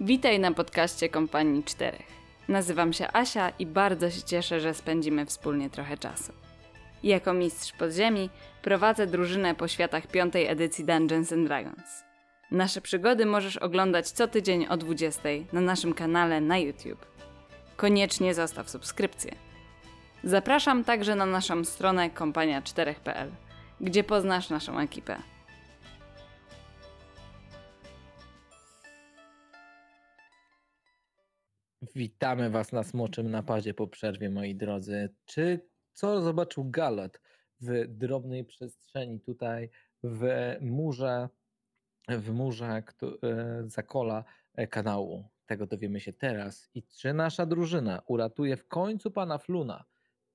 Witaj na podcaście Kompanii Czterech. Nazywam się Asia i bardzo się cieszę, że spędzimy wspólnie trochę czasu. Jako mistrz podziemi prowadzę drużynę po światach piątej edycji Dungeons and Dragons. Nasze przygody możesz oglądać co tydzień o 20 na naszym kanale na YouTube. Koniecznie zostaw subskrypcję. Zapraszam także na naszą stronę kompania4.pl, gdzie poznasz naszą ekipę. Witamy Was na smoczym napadzie po przerwie, moi drodzy. Czy co zobaczył Galat w drobnej przestrzeni tutaj w murze, w murze e, zakola e, kanału? Tego dowiemy się teraz. I czy nasza drużyna uratuje w końcu pana Fluna?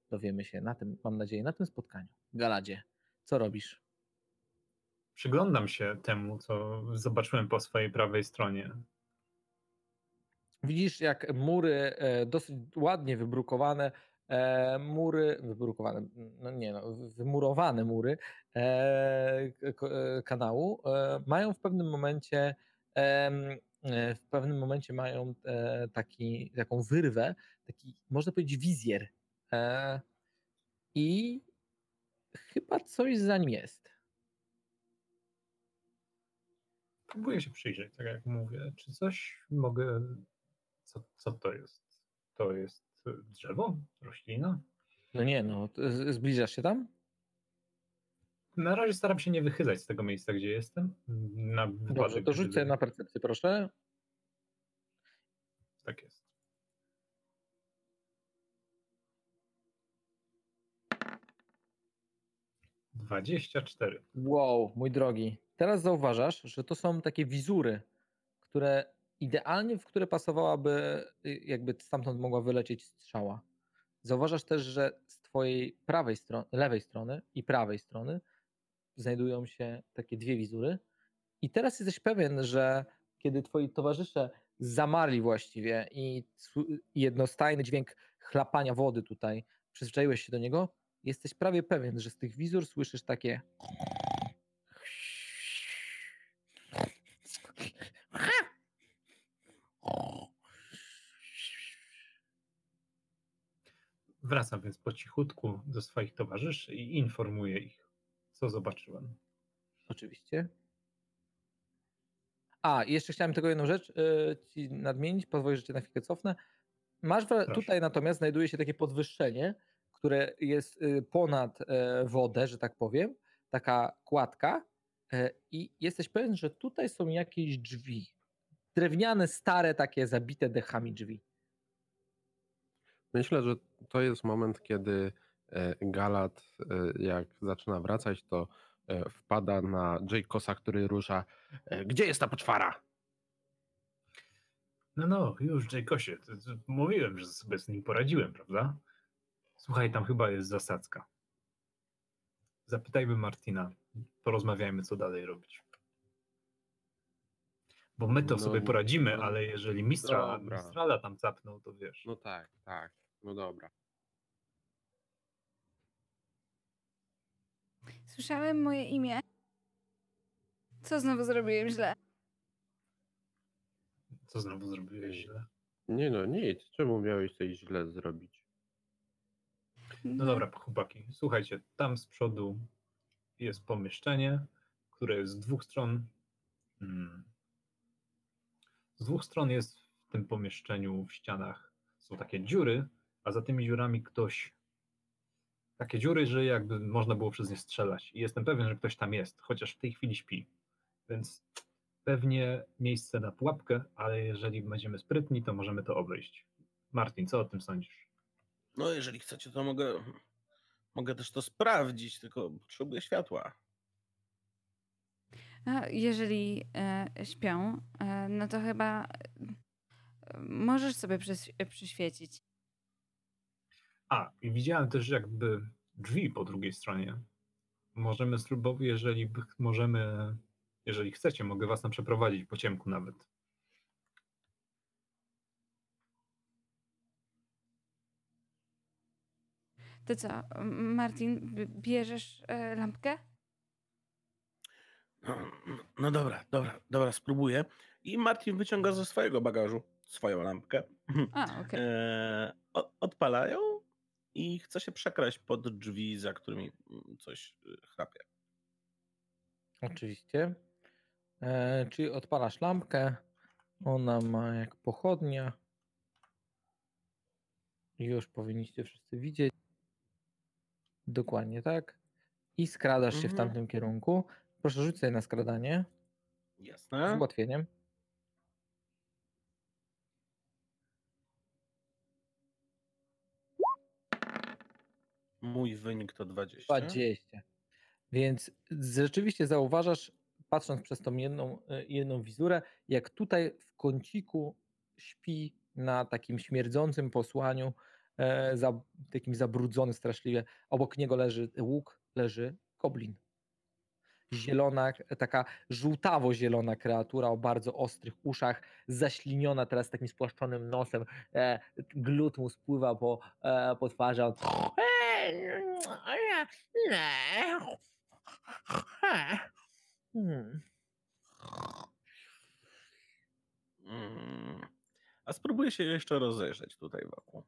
Dowiemy się na tym, mam nadzieję, na tym spotkaniu. Galadzie, co robisz? Przyglądam się temu, co zobaczyłem po swojej prawej stronie. Widzisz, jak mury e, dosyć ładnie wybrukowane, e, mury, wybrukowane, no nie no, wymurowane mury e, kanału mają w pewnym momencie w pewnym momencie mają taki, taką wyrwę, taki można powiedzieć wizjer i chyba coś za nim jest. Próbuję się przyjrzeć, tak jak mówię. Czy coś mogę. Co, co to jest? To jest e, drzewo? Roślina? No nie no, zbliżasz się tam? Na razie staram się nie wychylać z tego miejsca, gdzie jestem. Na Dobrze, to rzuć gdyby- na percepcję proszę. Tak jest. Dwadzieścia cztery. Wow, mój drogi. Teraz zauważasz, że to są takie wizury, które idealnie, w które pasowałaby, y, jakby stamtąd mogła wylecieć strzała. Zauważasz też, że z twojej prawej strony, lewej strony i prawej strony znajdują się takie dwie wizury. I teraz jesteś pewien, że kiedy twoi towarzysze zamarli właściwie i jednostajny dźwięk chlapania wody tutaj, przyzwyczaiłeś się do niego, jesteś prawie pewien, że z tych wizur słyszysz takie Wracam więc po cichutku do swoich towarzyszy i informuję ich, co zobaczyłem. Oczywiście. A, i jeszcze chciałem tylko jedną rzecz y, ci nadmienić, pozwolisz, że cię na chwilę cofnę. Masz, Proszę. tutaj natomiast znajduje się takie podwyższenie, które jest y, ponad e, wodę, że tak powiem, taka kładka e, i jesteś pewien, że tutaj są jakieś drzwi. Drewniane, stare, takie zabite dechami drzwi. Myślę, że to jest moment, kiedy e, Galat, e, jak zaczyna wracać, to e, wpada na Jaykosa, który rusza. Gdzie jest ta poczwara? No, no, już, to mówiłem, że sobie z nim poradziłem, prawda? Słuchaj, tam chyba jest zasadzka. Zapytajmy Martina, porozmawiajmy, co dalej robić. Bo my to No, sobie poradzimy, no, ale jeżeli mistrza, dobra. mistrala tam capnął, to wiesz. No tak, tak. No dobra. Słyszałem moje imię. Co znowu zrobiłem źle? Co znowu zrobiłeś źle? Nie no, nic. Czemu miałeś coś źle zrobić? No dobra, chłopaki, słuchajcie, tam z przodu jest pomieszczenie, które jest z dwóch stron. mm, Z dwóch stron jest w tym pomieszczeniu w ścianach są takie dziury, a za tymi dziurami ktoś. Takie dziury, że jakby można było przez nie strzelać. I jestem pewien, że ktoś tam jest, chociaż w tej chwili śpi. Więc pewnie miejsce na pułapkę, ale jeżeli będziemy sprytni, to możemy to obejść. Martin, co o tym sądzisz? No, jeżeli chcecie, to mogę, mogę też to sprawdzić, tylko potrzebuję światła. A jeżeli e, śpią, e, no to chyba e, możesz sobie przys- przyświecić. A, i widziałem też jakby drzwi po drugiej stronie. Możemy spróbować, jeżeli możemy, jeżeli chcecie, mogę was tam przeprowadzić po ciemku nawet. To co, Martin, bierzesz e, lampkę? No, no dobra, dobra, dobra, spróbuję. I Martin wyciąga ze swojego bagażu swoją lampkę. A, okej. E, o- odpalają i chce się przekraść pod drzwi, za którymi mm, coś y, chrapie. Oczywiście. E, czyli odpalasz lampkę. Ona ma jak pochodnia. Już powinniście wszyscy widzieć. Dokładnie tak. I skradasz się w Mhm. tamtym kierunku. Proszę rzuć sobie na skradanie z Jasne. ułatwieniem. Mój wynik to 20. 20. Więc rzeczywiście zauważasz, patrząc przez tą jedną, e, jedną wizurę, jak tutaj w kąciku śpi na takim śmierdzącym posłaniu, e, za, takim zabrudzony straszliwie. Obok niego leży łuk, leży goblin. Zielona, taka żółtawo-zielona kreatura o bardzo ostrych uszach, zaśliniona teraz takim spłaszczonym nosem. E, glut mu spływa po, e, po twarzy. On... Hmm. Mm. A spróbuję się jeszcze rozejrzeć tutaj wokół.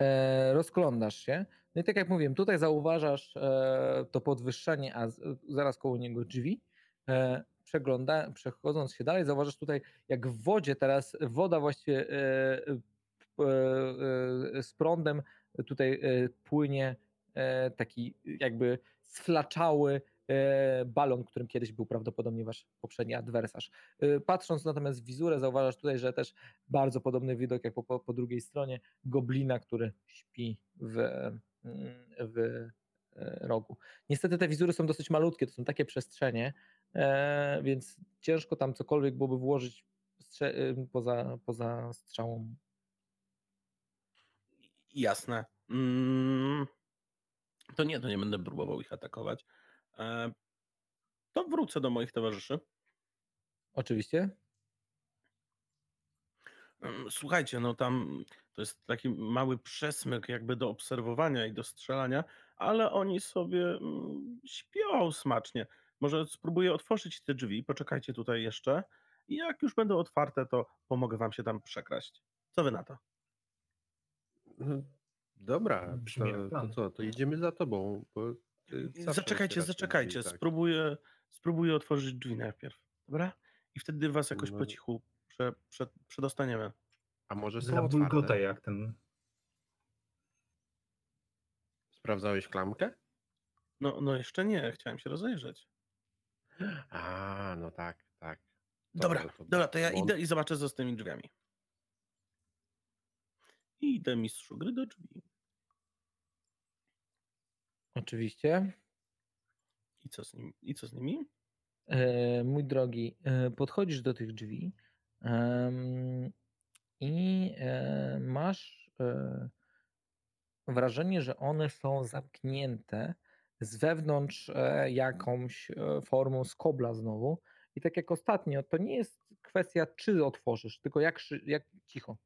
e, rozglądasz się. No i tak jak mówiłem, tutaj zauważasz e, to podwyższenie, a z, zaraz koło niego drzwi. E, przegląda, przechodząc się dalej, zauważasz tutaj, jak w wodzie teraz, woda właściwie e, e, e, z prądem tutaj e, płynie e, taki jakby sflaczały e, balon, którym kiedyś był prawdopodobnie wasz poprzedni adwersarz. Patrząc natomiast w wizurę, zauważasz tutaj, że też bardzo podobny widok jak po, po, drugiej stronie, goblina, który śpi w, mm, w rogu. Niestety te wizury są dosyć malutkie, to są takie przestrzenie, więc ciężko tam cokolwiek byłoby włożyć y, poza, poza strzałą. Jasne. Mm. To nie, to nie będę próbował ich atakować. E, to wrócę do moich towarzyszy. Oczywiście. Słuchajcie, no tam to jest taki mały przesmyk jakby do obserwowania i do strzelania, ale oni sobie mm, śpią smacznie. Może spróbuję otworzyć te drzwi, poczekajcie tutaj jeszcze i jak już będą otwarte, to pomogę wam się tam przekraść. Co wy na to? No, Dobra, Brzmi to, to co, to idziemy za tobą. Bo ty zawsze Zaczekajcie, zaczekajcie, tak. spróbuję, spróbuję otworzyć drzwi najpierw, dobra? I wtedy was jakoś No. po cichu prze, prze, przedostaniemy. A może są Zabulgotaj otwarte? jak ten. Sprawdzałeś klamkę? No, no jeszcze nie, chciałem się rozejrzeć. A, no tak, tak. Dobra, Dobrze, to dobra, to ja idę i zobaczę, co z tymi drzwiami. I idę mistrzu gry do drzwi. Oczywiście. I co z, nim, i co z nimi? E, mój drogi, e, podchodzisz do tych drzwi em, i e, masz e, wrażenie, że one są zamknięte z wewnątrz e, jakąś e, formą skobla znowu. I tak jak ostatnio, to nie jest kwestia, czy otworzysz, tylko jak, jak cicho.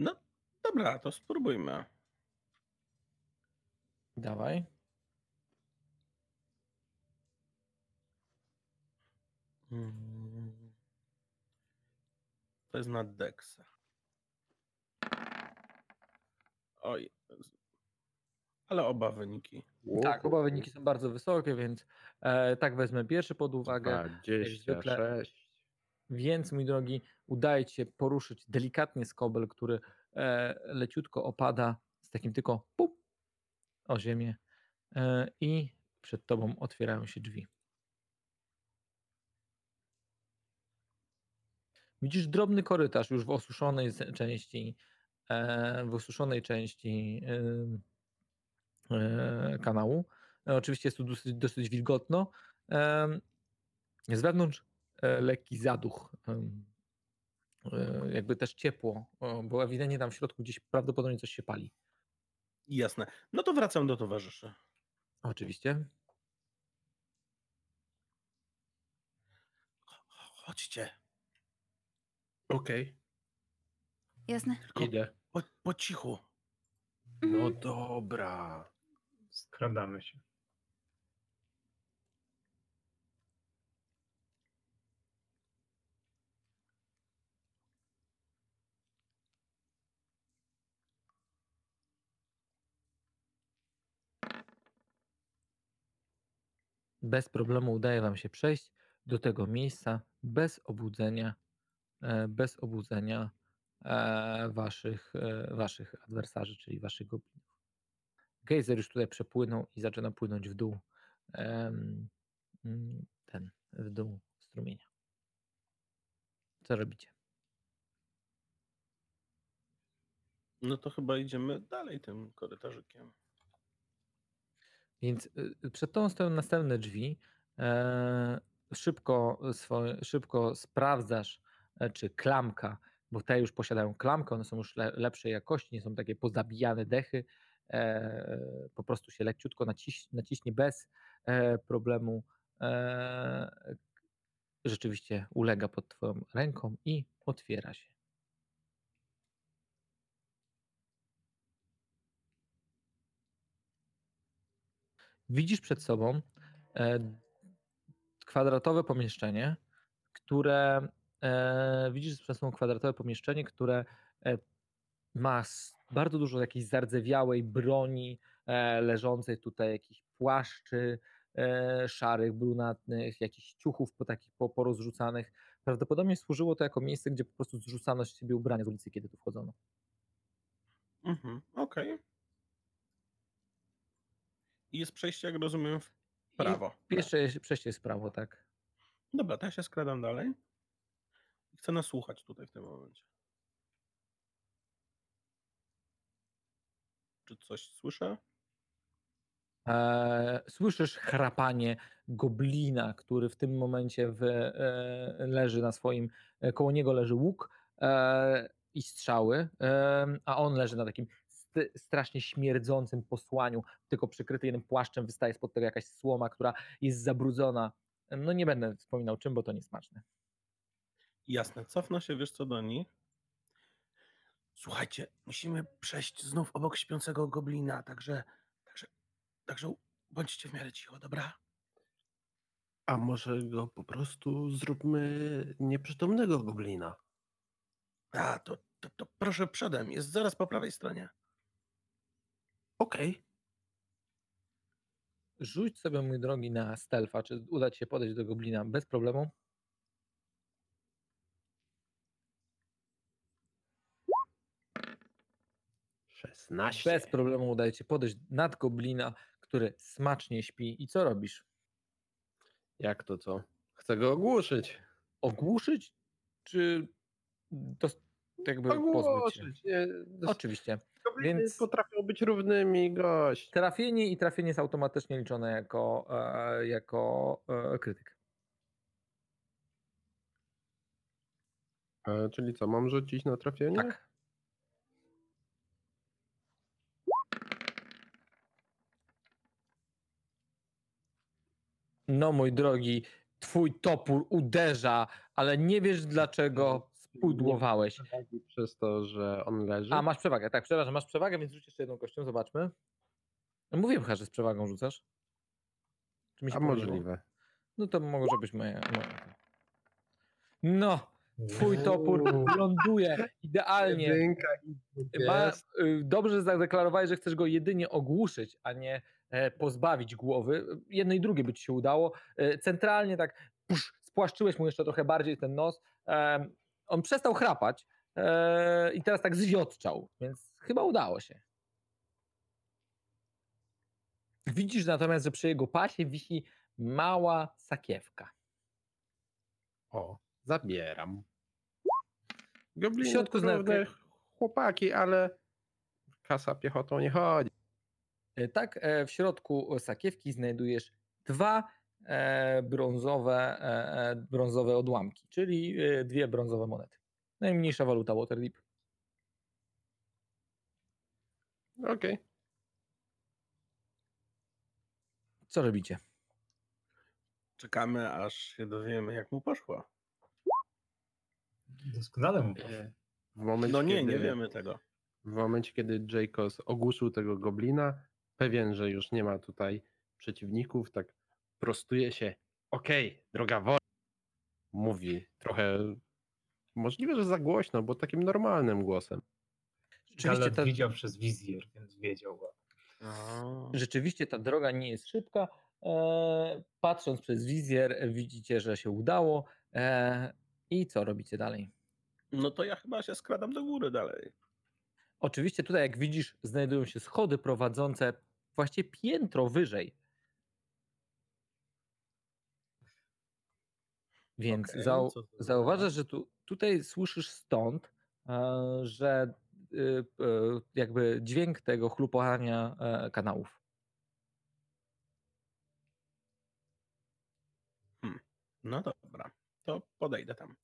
No, dobra, to spróbujmy. Dawaj. To jest na Dexa. Oj. Ale oba wyniki. Tak, oba wyniki są bardzo wysokie, więc e, tak wezmę pierwszy pod uwagę. zwykle- 26. Więc, mój drogi, udaje ci się poruszyć delikatnie skobel, który e, leciutko opada z takim tylko pup o ziemię e, i przed tobą otwierają się drzwi. Widzisz drobny korytarz już w osuszonej części, e, w osuszonej części e, kanału. E, oczywiście jest tu dosyć, dosyć wilgotno. Z wewnątrz lekki zaduch, e, jakby też ciepło, bo ewidentnie tam w środku gdzieś prawdopodobnie coś się pali. Jasne. No to wracam do towarzyszy. Oczywiście. Ch- Chodźcie. Okej, Jasne. Tylko idę. po, po cichu. No Mhm. dobra. Skradamy się. Bez problemu udaje wam się przejść do tego miejsca bez obudzenia, e, bez obudzenia e, waszych, e, waszych adwersarzy, czyli waszych goblinów. Gejzer już tutaj przepłynął i zaczyna płynąć w dół mm, ten, w dół strumienia. Co robicie? No to chyba idziemy dalej tym korytarzykiem. Więc y, przed tą stoją następne drzwi. E, szybko, swoje, szybko sprawdzasz, e, czy klamka, bo te już posiadają klamkę, one są już le, lepszej jakości, nie są takie pozabijane dechy. E, po prostu się leciutko naciś, naciśnie bez problemu. Rzeczywiście ulega pod Twoją ręką i otwiera się. Widzisz przed sobą e, kwadratowe pomieszczenie, które e, widzisz przed sobą kwadratowe pomieszczenie, które e, ma bardzo dużo jakiejś zardzewiałej broni e, leżącej tutaj, jakichś płaszczy e, szarych, brunatnych, jakichś ciuchów po takich po, porozrzucanych. Prawdopodobnie służyło to jako miejsce, gdzie po prostu zrzucano z siebie ubrania z ulicy, kiedy tu wchodzono. Mhm, okej. I jest przejście, jak rozumiem, w prawo. Jeszcze przejście jest w prawo, tak. Dobra, to ja się skradam dalej. I Chcę nasłuchać tutaj w tym momencie. Czy coś słyszę? E, słyszysz chrapanie goblina, który w tym momencie w, e, leży na swoim, e, koło niego leży łuk e, i strzały, a on leży na takim strasznie śmierdzącym posłaniu, tylko przykryty jednym płaszczem, wystaje spod tego jakaś słoma, która jest zabrudzona. No nie będę wspominał czym, bo to niesmaczne. Jasne, cofnę się, wiesz co, do nich. Słuchajcie, musimy przejść znów obok śpiącego goblina, także, także, także bądźcie w miarę cicho, dobra? A może go po prostu zróbmy nieprzytomnego goblina? A, to, to, to proszę przodem, jest zaraz po prawej stronie. Okej. Rzuć sobie, mój drogi, na stealtha, czy uda ci się podejść do goblina bez problemu. 16. Bez problemu udaje ci się podejść nad goblina, który smacznie śpi. I co robisz? Jak to co? Chcę go ogłuszyć. Ogłuszyć? Czy to jakby pozbyć się? Ogłuszyć. Nie, Oczywiście. gobliny więc- potrafią być równymi, gość. Trafienie i trafienie jest automatycznie liczone jako, e, jako e, krytyk. E, czyli co, mam rzucić na trafienie? Tak. No mój drogi, twój topór uderza, ale nie wiesz dlaczego spudłowałeś. Przewagi Przez to, że on leży. A, masz przewagę, tak, przepraszam, masz przewagę, więc rzuć jeszcze jedną kością, zobaczmy. No mówiłem chyba, że z przewagą rzucasz. Czy mi się A pomyliło? możliwe. No to może być moje. moje. No, twój topór ląduje idealnie. Jedynka i Ma, jest. y, dobrze że zadeklarowałeś, że chcesz go jedynie ogłuszyć, a nie e, pozbawić głowy. Jedno i drugie by ci się udało. E, Centralnie tak pusz, spłaszczyłeś mu jeszcze trochę bardziej ten nos. Em, On przestał chrapać e, i teraz tak zwiotczał, więc chyba udało się. Widzisz natomiast, że przy jego pasie wisi mała sakiewka. O, zabieram. Gobliny W środku znajdę- chłopaki, ale kasa piechotą nie chodzi. E, Tak, e, w środku sakiewki znajdujesz dwa brązowe, e, e, brązowe odłamki, czyli e, dwie brązowe monety. Najmniejsza waluta Waterdeep. Okej. Co robicie? Czekamy, aż się dowiemy, jak mu poszło. Doskonale mu poszło. E, W momencie, No nie, kiedy, nie wiemy tego. W momencie, kiedy Jacobs ogłuszył tego goblina, pewien, że już nie ma tutaj przeciwników, tak prostuje się. Okej, droga wola. Mówi trochę, możliwe, że za głośno, bo takim normalnym głosem. Rzeczywiście ta, widział przez wizjer, więc wiedział. rzeczywiście ta droga nie jest szybka. E, patrząc przez wizjer, widzicie, że się udało. E, I co robicie dalej? No to ja chyba się skradam do góry dalej. Oczywiście tutaj, jak widzisz, znajdują się schody prowadzące właściwie piętro wyżej. Więc Okej, zau- zauważasz, że tu, tutaj słyszysz stąd, e, że y, jakby dźwięk tego chlupania e, kanałów. No dobra, to podejdę tam.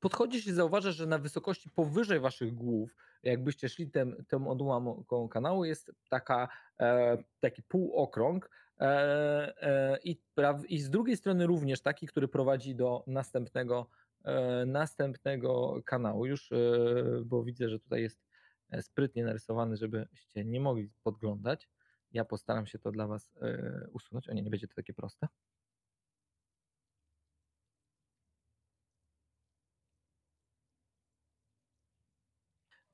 Podchodzisz i zauważasz, że na wysokości powyżej waszych głów, jakbyście szli tym, tą odłamką kanału, jest taka, e, taki półokrąg e, e, i, i z drugiej strony również taki, który prowadzi do następnego, e, następnego kanału. Już, e, bo widzę, że tutaj jest e, sprytnie narysowany, żebyście nie mogli podglądać. Ja postaram się to dla was usunąć. O nie, nie będzie to takie proste.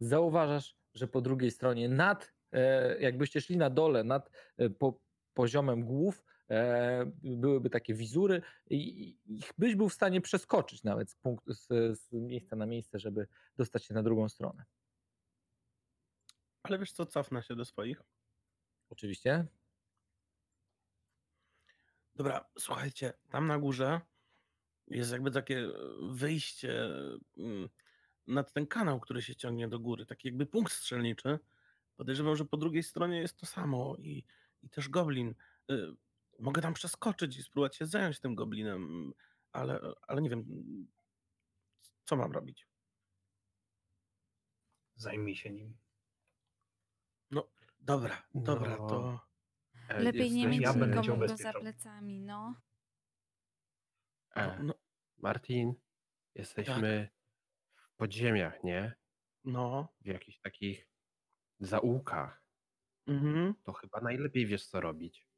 Zauważasz, że po drugiej stronie nad, e, jakbyście szli na dole, nad e, po, poziomem głów, e, byłyby takie wizury i, byś był w stanie przeskoczyć nawet z, punktu, z, z miejsca na miejsce, żeby dostać się na drugą stronę. Ale wiesz co, cofnę się do swoich. Oczywiście. Dobra, słuchajcie, tam na górze jest jakby takie wyjście mm, nad ten kanał, który się ciągnie do góry, taki jakby punkt strzelniczy. Podejrzewam, że po drugiej stronie jest to samo i, i też goblin. Y, Mogę tam przeskoczyć i spróbować się zająć tym goblinem, ale, ale nie wiem, co mam robić. Zajmij się nim. Dobra, dobra, No. to E, Lepiej nie mieć ja cię nikogo za plecami, no. E, no, Martin, jesteśmy w podziemiach, nie? no. W jakichś takich zaułkach. Mhm. To chyba najlepiej wiesz, co robić.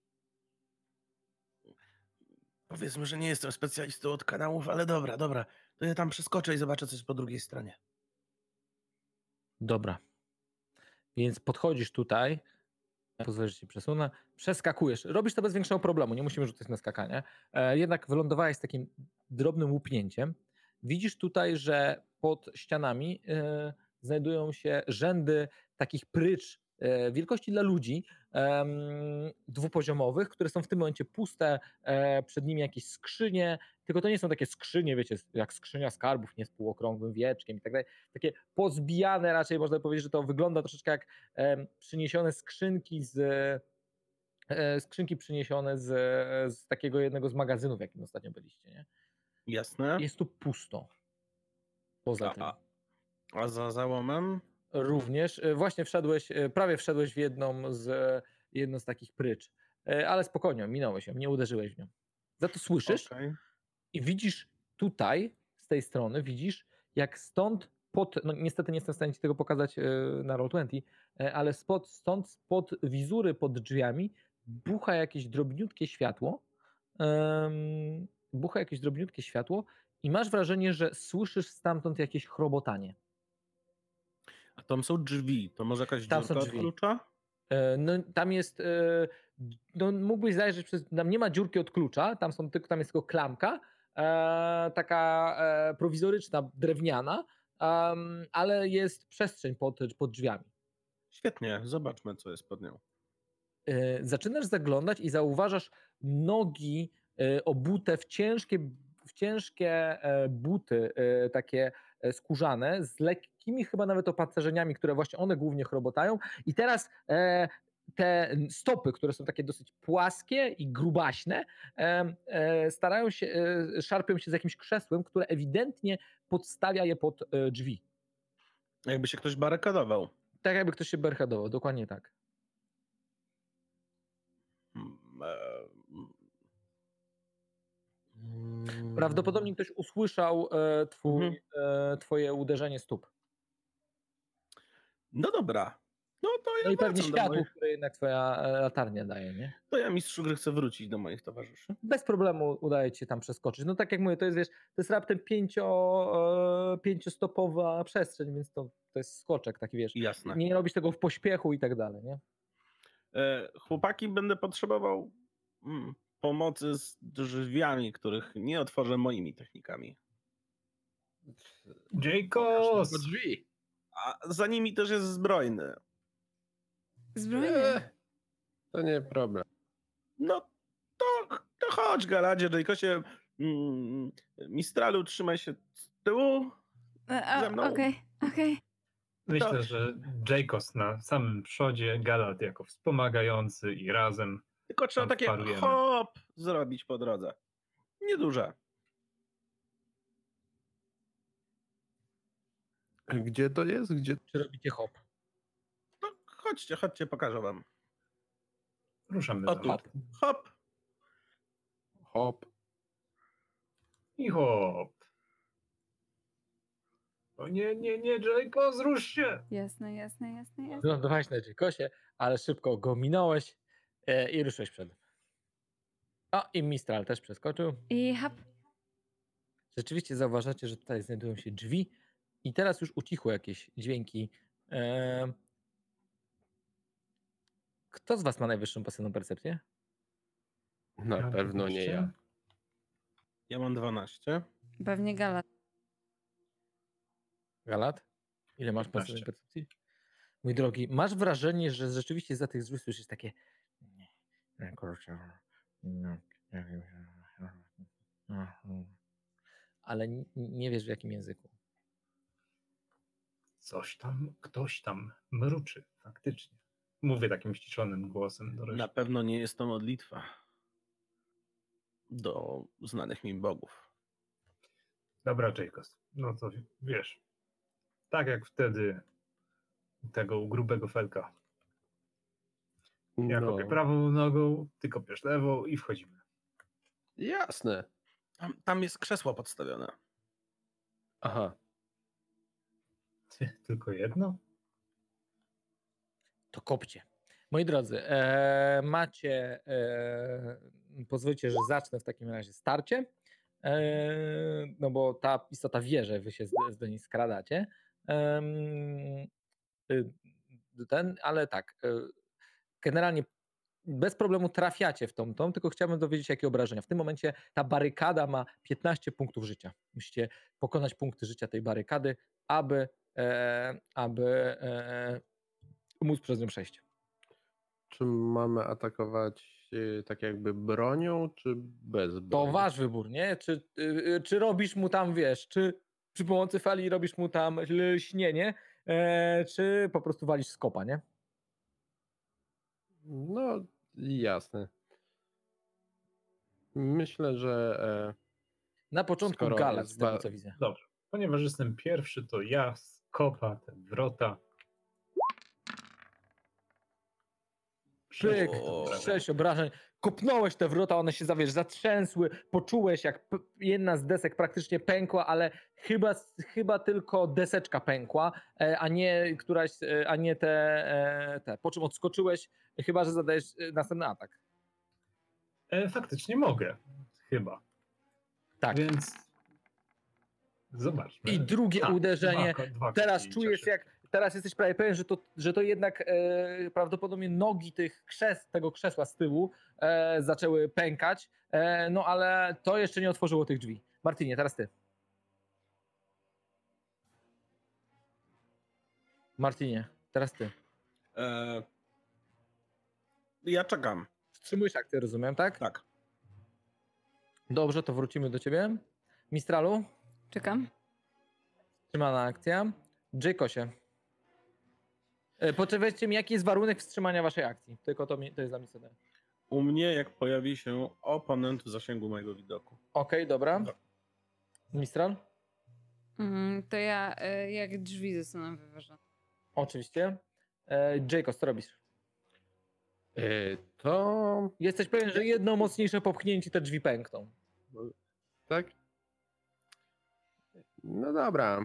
Powiedzmy, że nie jestem specjalistą od kanałów, ale dobra, dobra. To ja tam przeskoczę i zobaczę coś po drugiej stronie. Dobra. Więc podchodzisz tutaj, pozwolę, że ci przesunę, przeskakujesz. Robisz to bez większego problemu, nie musimy rzucać na skakanie. E, jednak wylądowałeś z takim drobnym łupnięciem. Widzisz tutaj, że pod ścianami e, znajdują się rzędy takich prycz e, wielkości dla ludzi, dwupoziomowych, które są w tym momencie puste, e, przed nimi jakieś skrzynie, tylko to nie są takie skrzynie, wiecie, jak skrzynia skarbów, nie z półokrągłym wieczkiem i tak dalej, takie pozbijane raczej, można powiedzieć, że to wygląda troszeczkę jak przyniesione skrzynki z e, skrzynki przyniesione z, z takiego jednego z magazynów, w jakim ostatnio byliście, nie? Jasne. Jest tu pusto. Poza A, tym. a, za załomem? Również e, właśnie wszedłeś, e, prawie wszedłeś w jedną z, e, jedną z takich prycz, ale spokojnie, minąłeś ją, nie uderzyłeś w nią. Za to słyszysz Okej. i widzisz tutaj, z tej strony, widzisz jak stąd pod, no niestety nie jestem w stanie ci tego pokazać na Roll20, e, ale spod, stąd spod wizury pod drzwiami bucha jakieś drobniutkie światło, em, bucha jakieś drobniutkie światło i masz wrażenie, że słyszysz stamtąd jakieś chrobotanie. A tam są drzwi. To może jakaś Tam dziurka klucza? E, No, tam jest, e, no, mógłbyś zajrzeć przez, tam nie ma dziurki od klucza, tam, są tylko, tam jest tylko klamka, e, taka prowizoryczna, drewniana, ale jest przestrzeń pod, pod drzwiami. Świetnie, zobaczmy, co jest pod nią. Zaczynasz zaglądać i zauważasz nogi obute w ciężkie, ciężkie e, buty, e, takie e, skórzane, z lekkimi chyba nawet opatrzeniami, które właśnie one głównie chrobotają. I teraz te stopy, które są takie dosyć płaskie i grubaśne, starają się, szarpią się z jakimś krzesłem, które ewidentnie podstawia je pod drzwi. Jakby się ktoś barykadował. Tak jakby ktoś się berchadował, dokładnie tak. Prawdopodobnie ktoś usłyszał e, twój, Mhm. e, twoje uderzenie stóp. No dobra. No to ja No i pewnie światło, moich... które jednak twoja e, latarnia daje, nie? To ja mistrzu gry chcę wrócić do moich towarzyszy. Bez problemu udaje ci się tam przeskoczyć. No tak jak mówię, to jest, wiesz, to jest raptem pięcio, e, pięciostopowa przestrzeń, więc to, to jest skoczek taki, wiesz. Jasne. Nie robisz tego w pośpiechu i tak dalej, nie? E, chłopaki, będę potrzebował mm, pomocy z drzwiami, których nie otworzę moimi technikami. Jacobs! Do drzwi. A za nimi też jest zbrojny. Zbrojny. Eee, To nie problem. No to, to chodź, Galadzie, Jaykosie. Mm, Mistralu, trzymaj się z tyłu. E? Okej, okej. Myślę, że Jacobs na samym przodzie, Galat jako wspomagający i razem. Tylko trzeba takie wparujemy. hop zrobić po drodze. Nieduże. Gdzie to jest? Gdzie? Czy robicie hop? No, chodźcie, chodźcie, pokażę wam. Ruszamy O tu. nim. Hop. Hop. I hop. O nie, nie, nie, Jacobs, rusz się! Jasne, jasne, jasne, jasne. Wylądowałeś na Jaykosie, ale szybko go minąłeś i ruszyłeś przed. O, i Mistral też przeskoczył. I hop. Rzeczywiście zauważacie, że tutaj znajdują się drzwi i teraz już ucichły jakieś dźwięki. Em, Kto z was ma najwyższą pasywną percepcję? Na Ja pewno nie ja. Ja mam 12. Pewnie gala. Galat? Ile masz 15. pasywnej percepcji? Mój drogi, masz wrażenie, że rzeczywiście za tych drzwi słyszysz takie "Nie, nie, kurczę, ale nie wiesz w jakim języku. Coś tam, ktoś tam mruczy, faktycznie. Mówię takim ściszonym głosem do Na pewno nie jest to modlitwa do znanych mi bogów. Dobra, Jacobs, no to wiesz, tak jak wtedy tego grubego felka. Ja No, kopię prawą nogą, ty kopiesz lewą i wchodzimy. Jasne. Tam, tam jest krzesło podstawione. Aha. Ty, tylko jedno? To kopcie. Moi drodzy, e, macie, e, pozwólcie, że zacznę w takim razie starcie, e, no bo ta istota wie, że wy się z, z do niej skradacie. Y, ten, ale tak, e, generalnie bez problemu trafiacie w tą, tą, tylko chciałbym dowiedzieć, jakie obrażenia. W tym momencie ta barykada ma 15 punktów życia. Musicie pokonać punkty życia tej barykady, aby, e, aby e, móc przez nią przejść. Czy mamy atakować y, tak jakby bronią, czy bez To broni? wasz wybór, nie? Czy, y, y, czy robisz mu tam, wiesz, czy przy pomocy fali robisz mu tam lśnienie, e, czy po prostu walisz skopa, nie? No, jasne. Myślę, że e, Na początku Skoro jest z tego co widzę. Dobrze, ponieważ jestem pierwszy, to ja skopa te wrota. Obrażeń. sześć obrażeń. Kopnąłeś te wrota, one się zawiesz, zatrzęsły, poczułeś jak jedna z desek praktycznie pękła, ale chyba, chyba tylko deseczka pękła, e, a nie któraś, e, a nie te, e, te. Po czym odskoczyłeś, chyba że zadajesz następny atak. E, faktycznie mogę, chyba. Tak. Więc zobaczmy. I drugie Tak, uderzenie. dwa dwa Teraz czujesz jak, teraz jesteś prawie pewien, że to, że to jednak e, prawdopodobnie nogi tych krzes, tego krzesła z tyłu e, zaczęły pękać, e, no ale to jeszcze nie otworzyło tych drzwi. Martynie, teraz ty. Martynie, teraz ty. E, ja czekam. Wstrzymujesz akcję, rozumiem, tak? Tak. Dobrze, to wrócimy do ciebie. Mistralu, Czekam. wstrzymana akcja. Jacosie. E, Poczekajcie mi, jaki jest warunek wstrzymania waszej akcji. Tylko to, mi, to jest dla mnie CD. U mnie, jak pojawi się oponent w zasięgu mojego widoku. Okej, dobra. Dobra. Mistral? Mm, to ja e, jak drzwi zostaną wyważone. Oczywiście. E, Jacob, co robisz? e, to Jesteś pewien, że jedno mocniejsze popchnięcie te drzwi pękną. tak. No dobra.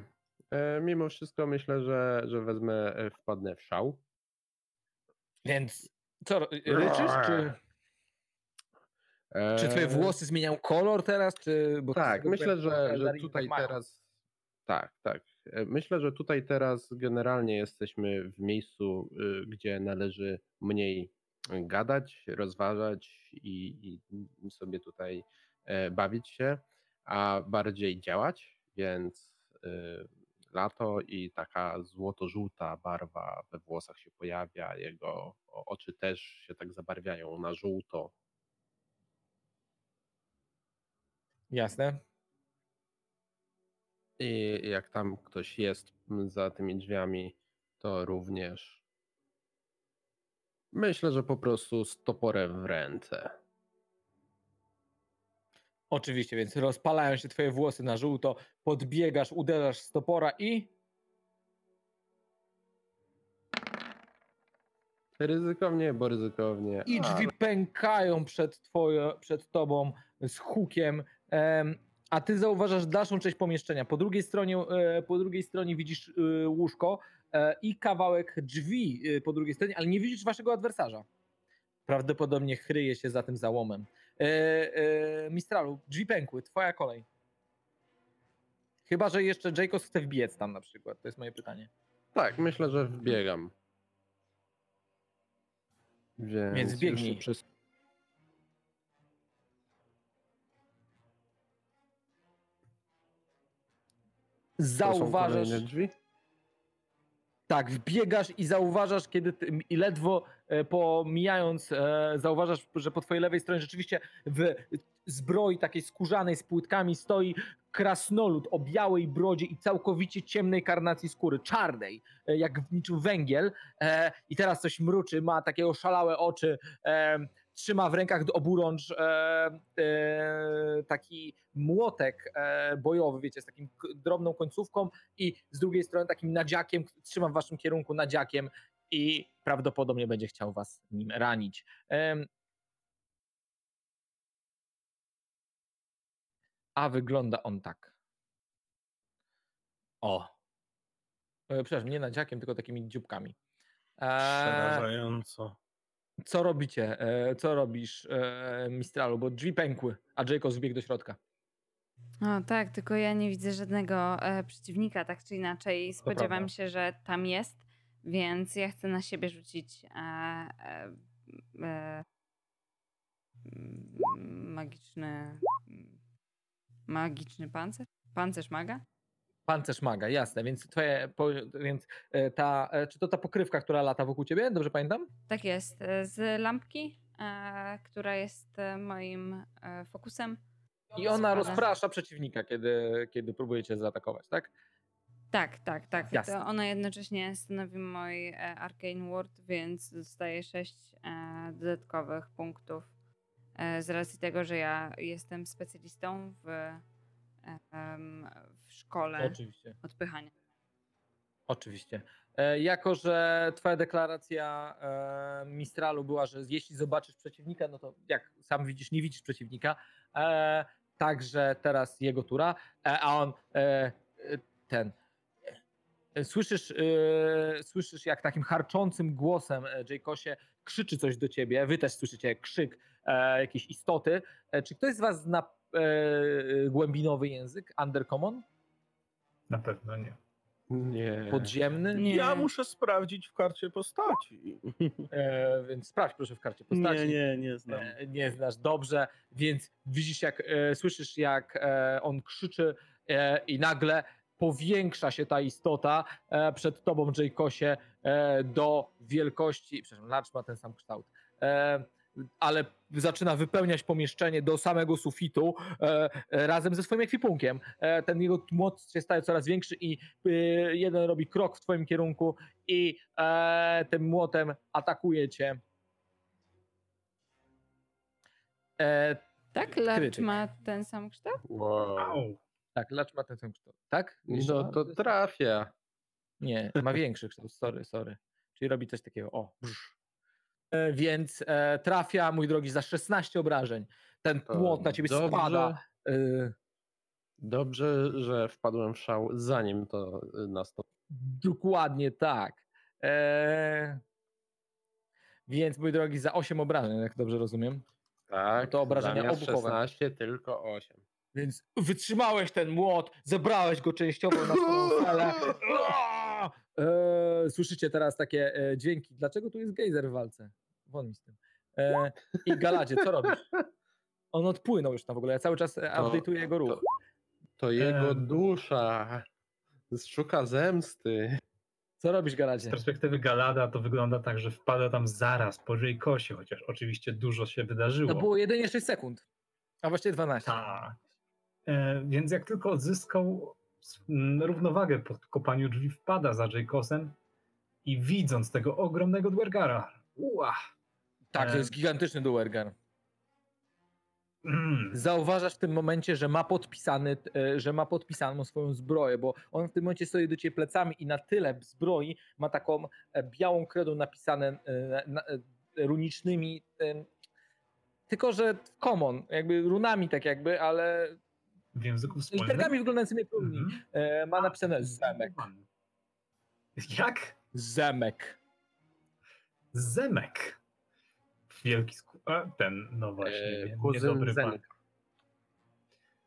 E, mimo wszystko myślę, że, że wezmę, e, wpadnę w szał. Więc co, ro- ryczysz? Czy, czy twoje E, włosy zmieniają kolor teraz? Czy, bo Tak, myślę, że, że tutaj teraz. Tak, tak. E, Myślę, że tutaj teraz generalnie jesteśmy w miejscu, y, gdzie należy mniej gadać, rozważać i, i sobie tutaj e, bawić się, a bardziej działać, więc y, lato i taka złoto-żółta barwa we włosach się pojawia, jego oczy też się tak zabarwiają na żółto. Jasne. I jak tam ktoś jest za tymi drzwiami, to również myślę, że po prostu z toporem w ręce. Oczywiście, więc rozpalają się twoje włosy na żółto, podbiegasz, uderzasz z topora i Ryzykownie, bo ryzykownie. i drzwi ale- pękają przed, twoje, przed tobą z hukiem, em, a ty zauważasz dalszą część pomieszczenia. Po drugiej stronie, e, po drugiej stronie widzisz e, łóżko e, i kawałek drzwi po drugiej stronie, ale nie widzisz waszego adwersarza. Prawdopodobnie kryje się za tym załomem. E, e, Mistralu, drzwi pękły, twoja kolej. Chyba, że jeszcze Jacobs chce wbiec tam na przykład. To jest moje pytanie. Tak, myślę, że wbiegam. Więc, Więc biegnij. Przez... Zauważasz. Tak, wbiegasz i zauważasz, kiedy ty, i ledwo pomijając, e, zauważasz, że po twojej lewej stronie rzeczywiście w zbroi takiej skórzanej z płytkami stoi krasnolud o białej brodzie i całkowicie ciemnej karnacji skóry, czarnej, e, jak niczym węgiel. E, I teraz coś mruczy, ma takie oszalałe oczy, e, trzyma w rękach do oburącz e, e, taki młotek e, bojowy, wiecie, z takim drobną końcówką i z drugiej strony takim nadziakiem, trzyma w waszym kierunku nadziakiem i prawdopodobnie będzie chciał was nim ranić. A wygląda on tak. O. E, Przepraszam, nie nadziakiem, tylko takimi dzióbkami. Eee, Przerażająco. co robicie? E, Co robisz, e, Mistralu? Bo drzwi pękły, a Jacob zbiegł do środka. O tak, tylko ja nie widzę żadnego e, przeciwnika, tak czy inaczej. Spodziewam się, że tam jest, więc ja chcę na siebie rzucić e, e, e, mm, magiczny magiczny pancerz? Pancerz maga? Pancerz maga, jasne, więc twoje, więc e, ta, e, czy to ta pokrywka, która lata wokół ciebie, dobrze pamiętam? Tak jest, e, z lampki, która jest moim fokusem. I ona Spada. rozprasza przeciwnika, kiedy, kiedy próbujecie zaatakować, tak? Tak, tak, tak. Jasne. To ona jednocześnie stanowi mój e, Arcane Ward, więc dostaję 6 e, dodatkowych punktów e, z racji tego, że ja jestem specjalistą w, w szkole Oczywiście. odpychania. Oczywiście. Jako, że twoja deklaracja Mistralu była, że jeśli zobaczysz przeciwnika, no to jak sam widzisz, nie widzisz przeciwnika, także teraz jego tura, a on ten słyszysz, e, słyszysz jak takim harczącym głosem e, Jaykosie krzyczy coś do ciebie, wy też słyszycie krzyk e, jakiejś istoty. E, czy ktoś z was zna e, głębinowy język, undercommon, Na pewno nie. Nie. podziemny? Nie. Ja muszę sprawdzić w karcie postaci. E, więc sprawdź proszę w karcie postaci. Nie, nie, nie znam. E, nie znasz dobrze, więc widzisz jak, e, słyszysz jak e, on krzyczy e, i nagle powiększa się ta istota e, przed tobą, Jaykosie, e, do wielkości, przepraszam, Larch ma ten sam kształt, e, ale zaczyna wypełniać pomieszczenie do samego sufitu razem ze swoim ekwipunkiem. E, ten jego moc się staje coraz większy i e, jeden robi krok w twoim kierunku i e, tym młotem atakuje cię. E, Tak? Larch krytyk. ma ten sam kształt? Wow. Tak, Lacz ma ten sam kształt. Tak? No ma? to trafia. Nie, ma większy kształt, sorry, sorry. Czyli robi coś takiego, o, brz. E, Więc e, trafia, mój drogi, za 16 obrażeń. Ten płot na ciebie dobrze. spada. E, Dobrze, że wpadłem w szał zanim to y, nastąpiło. Dokładnie tak. E, Więc, mój drogi, za 8 obrażeń, jak dobrze rozumiem. Tak, to obrażenia obuchowe. 16, tylko 8. Więc wytrzymałeś ten młot, zebrałeś go częściowo na swoją salę. E, Słyszycie teraz takie e, dźwięki. Dlaczego tu jest gejzer w walce? won mi z tym. E, I Galadzie, co robisz? On odpłynął już tam w ogóle, ja cały czas e, To- update'uję jego ruch. to- To jego dusza szuka zemsty. Co robisz, Z Galadzie? perspektywy Galada to wygląda tak, że wpada tam zaraz po Jaykosie, chociaż oczywiście dużo się wydarzyło. To było jedynie 6 sekund, a właściwie 12. Tak. E, więc jak tylko odzyskał równowagę po kopaniu drzwi, wpada za Jaycosem i widząc tego ogromnego Dwergara. Ua! Tak, to e, jest gigantyczny duergar. Mm, Zauważasz w tym momencie, że ma podpisany, e, że ma podpisaną swoją zbroję, bo on w tym momencie stoi do ciebie plecami i na tyle zbroi ma taką białą kredą napisane na, runicznymi, tylko że common, jakby runami tak jakby, ale w języku wspólnym. literkami wyglądającymi jak. Mhm. E, Ma napisane Zemek. Jak? Zemek. Zemek. Wielki sku... A, ten, no właśnie, E, pan. Zenka.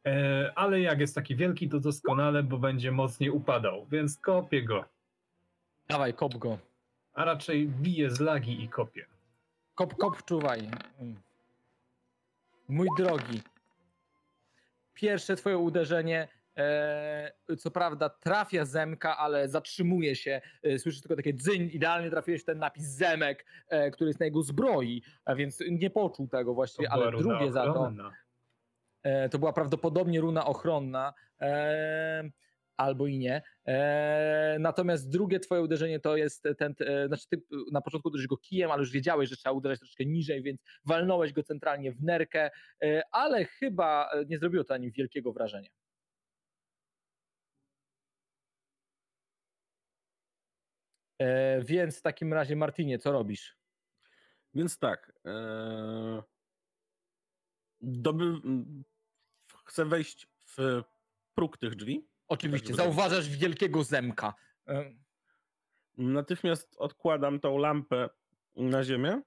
E, ale jak jest taki wielki, to doskonale, bo będzie mocniej upadał, więc kopię go. Dawaj, kop go. A raczej bije z lagi i kopię. Kop, kop, czuwaj. Mm. Mój drogi. Pierwsze twoje uderzenie, e, co prawda trafia Zemka, ale zatrzymuje się. E, słyszysz tylko takie dzyń, idealnie trafiłeś w ten napis Zemek, e, który jest na jego zbroi, a więc nie poczuł tego właściwie, ale drugie za to. to była prawdopodobnie runa ochronna, albo i nie. E, natomiast drugie twoje uderzenie to jest ten, e, znaczy ty na początku uderzyłeś go kijem, ale już wiedziałeś, że trzeba uderzać troszkę niżej, więc walnąłeś go centralnie w nerkę, e, ale chyba e, nie zrobiło to na nim wielkiego wrażenia. E, więc w takim razie, Martinie, co robisz? Więc tak. E... Doby... Chcę wejść w próg tych drzwi. Oczywiście, żeby zauważasz wielkiego zemka. E, Natychmiast odkładam tą lampę na ziemię,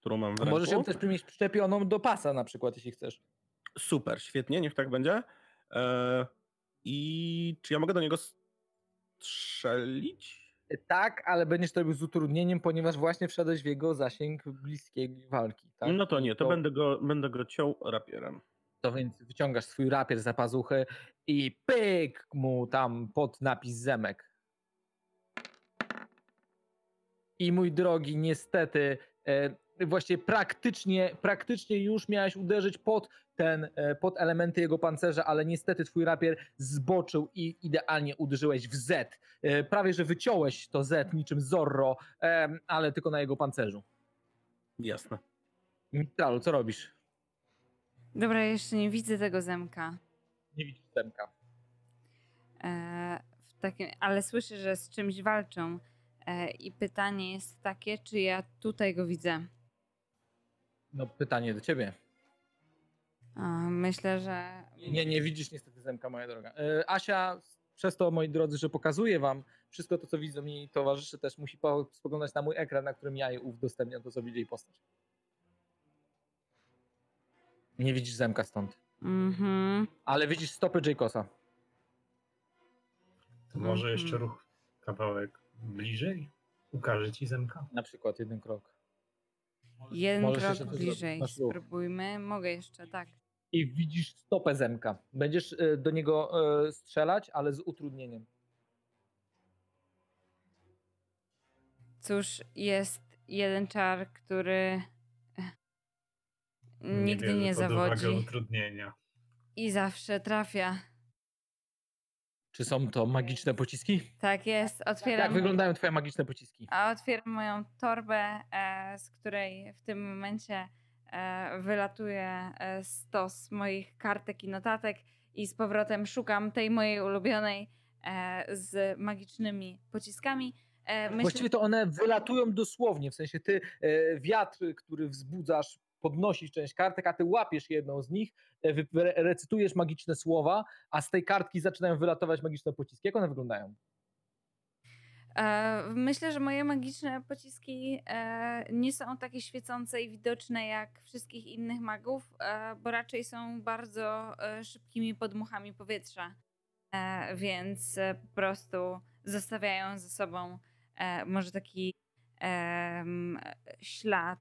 którą mam w a możesz ją ręku. też mieć przyczepioną do pasa na przykład, jeśli chcesz. Super, świetnie, niech tak będzie. E... I czy ja mogę do niego strzelić? Tak, ale będziesz to robił z utrudnieniem, ponieważ właśnie wszedłeś w jego zasięg bliskiej walki. Tak? No to nie, to, Będę, go, będę go ciął rapierem. To więc wyciągasz swój rapier za pazuchy i pyk mu tam pod napis Zemek. I mój drogi, niestety, e, właściwie praktycznie, praktycznie już miałeś uderzyć pod ten, e, pod elementy jego pancerza, ale niestety twój rapier zboczył i idealnie uderzyłeś w Z. E, prawie, że wyciąłeś to Z niczym Zorro, ale tylko na jego pancerzu. Jasne. Mitralu, co robisz? Dobra, jeszcze nie widzę tego zemka. Nie widzisz Zemka. E, w takim, ale słyszę, że z czymś walczą. E, I pytanie jest takie, czy ja tutaj go widzę. No pytanie do ciebie. Myślę, że. Nie, nie widzisz niestety Zemka, moja droga. E, Asia, przez to, moi drodzy, że pokazuję wam wszystko to, co widzą mi towarzyszy, też musi po- spoglądać na mój ekran, na którym ja jej udostępniam to, co widzi jej postać. Nie widzisz Zemka stąd. Mhm. Ale widzisz stopy Jacosa. To może Mhm. jeszcze ruch kawałek bliżej? Ukaże ci Zemka? Na przykład jeden krok. Jeden Możesz krok zrobić, bliżej. masz ruch. Spróbujmy. Mogę jeszcze, tak. I widzisz stopę Zemka. Będziesz e, do niego e, strzelać, ale z utrudnieniem. Cóż, jest jeden czar, który nigdy bierze nie pod uwagę zawodzi utrudnienia. i zawsze trafia. Czy są to magiczne pociski? Tak jest. Otwieram. Jak wyglądają twoje magiczne pociski? A otwieram moją torbę, e, z której w tym momencie e, wylatuje e, stos moich kartek i notatek i z powrotem szukam tej mojej ulubionej e, z magicznymi pociskami. E, myślę, Właściwie to one wylatują dosłownie, w sensie ty e, wiatr, który wzbudzasz, podnosisz część kartek, a ty łapiesz jedną z nich, e, recytujesz magiczne słowa, a z tej kartki zaczynają wylatować magiczne pociski. Jak one wyglądają? E, Myślę, że moje magiczne pociski e, nie są takie świecące i widoczne jak wszystkich innych magów, bo raczej są bardzo szybkimi podmuchami powietrza. Więc po prostu zostawiają ze sobą może taki ślad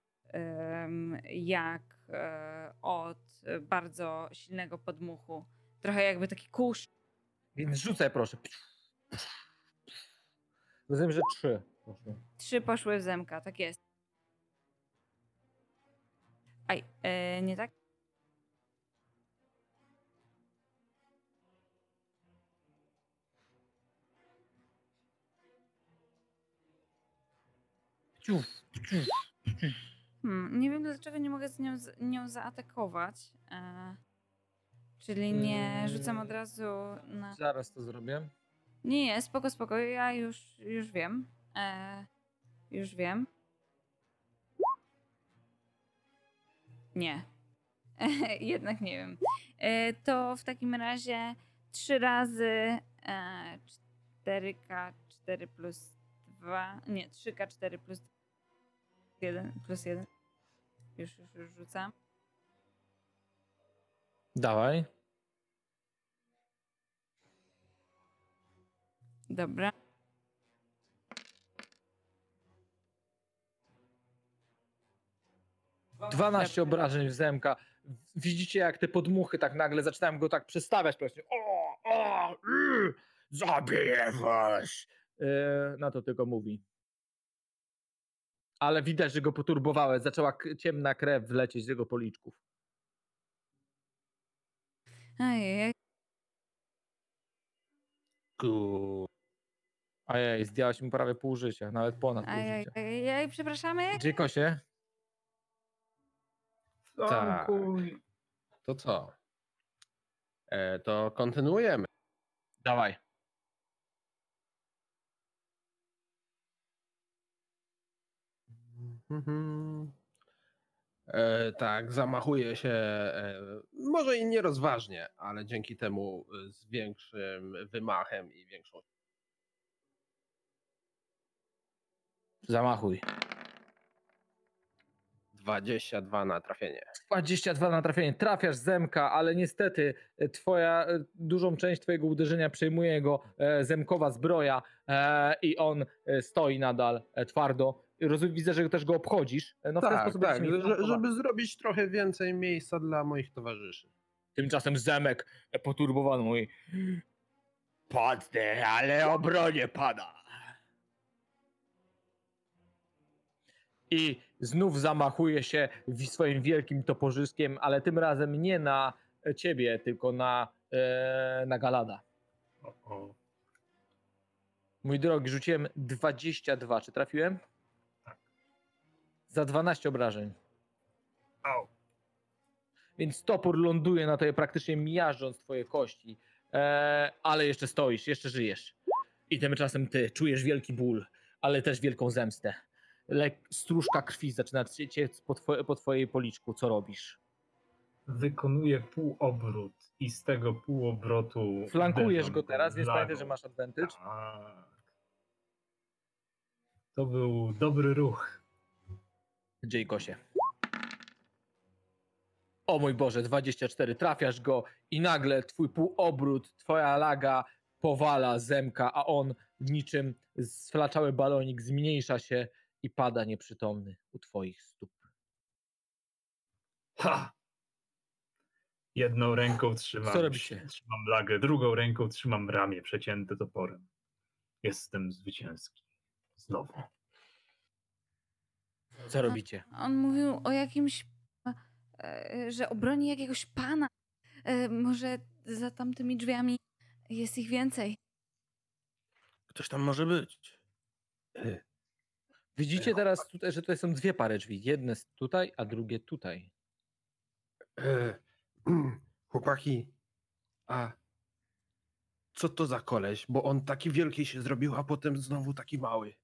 jak e, od bardzo silnego podmuchu. Trochę jakby taki kurz. Więc rzucaj proszę. Rozumiem, że trzy. poszło. Trzy poszły w zemka, tak jest. Aj, e, nie tak? Ciuf, ciuf. Hmm, nie wiem dlaczego nie mogę z nią, z nią zaatakować. E, czyli nie rzucam od razu na. Zaraz to zrobię. Nie, nie, spoko, spoko, ja już, już wiem. E, już wiem. Nie. Jednak nie wiem. E, to w takim razie 3 razy e, 4K 4 plus 2. Nie, 3K4 plus 1 plus 1. Już, już, już rzucam. Dawaj. Dobra. Dwanaście obrażeń w zemka. Widzicie, jak te podmuchy tak nagle zaczynają go tak przestawiać. O, o, y, zabiję was. E, na to tylko mówi. Ale widać, że go poturbowały. Zaczęła ciemna krew wlecieć z jego policzków. Ojej, Ku. Ajej, zdjęłaś mu prawie pół życia, nawet ponad pół ojej, życia. ojej, przepraszamy. Dziekosie, Tak. Tankuj. To co? E, to kontynuujemy. dawaj. Mhm. E, tak, zamachuje się e, może i nierozważnie, ale dzięki temu e, z większym wymachem i większą. Zamachuj. 22 na trafienie. 22 na trafienie. Trafiasz zemka, ale niestety e, twoja, e, dużą część twojego uderzenia przejmuje jego e, zemkowa zbroja e, i on e, stoi nadal e, twardo. Rozumiem, widzę, że też go obchodzisz. E, No w ten tak, sposób tak, że, żeby zrobić trochę więcej miejsca dla moich towarzyszy. Tymczasem zemek e, poturbowany mówi Padnę, ale obronię pana. I znów zamachuje się w- swoim wielkim toporzyskiem, ale tym razem nie na e, ciebie, tylko na, e, na Galada. O, o. Mój drogi, rzuciłem 22. Czy trafiłem? Za 12 obrażeń. Au. Więc topór ląduje na tobie praktycznie miażdżąc twoje kości. E, ale jeszcze stoisz, jeszcze żyjesz. I tymczasem ty czujesz wielki ból, ale też wielką zemstę. Lek, stróżka krwi zaczyna cie- ciec po, twoje, po twojej policzku. Co robisz? Wykonuję półobrót i z tego półobrotu. Flankujesz go teraz, więc pamiętaj, że masz advantage. Tak. To był dobry ruch. Jaykosie. O mój Boże, 24. Trafiasz go i nagle twój półobrót, twoja laga powala zemka, a on niczym sflaczały balonik zmniejsza się i pada nieprzytomny u twoich stóp. Ha! Jedną ręką trzymam, Co robicie? trzymam lagę, drugą ręką trzymam ramię przecięte toporem. Jestem zwycięski. Znowu. Co robicie? On mówił o jakimś, e, że obroni jakiegoś pana. E, Może za tamtymi drzwiami jest ich więcej. Ktoś tam może być. E, Widzicie teraz tutaj, że tutaj są dwie pary drzwi. Jedne tutaj, a drugie tutaj. E, chłopaki, a co to za koleś? Bo on taki wielki się zrobił, a potem znowu taki mały.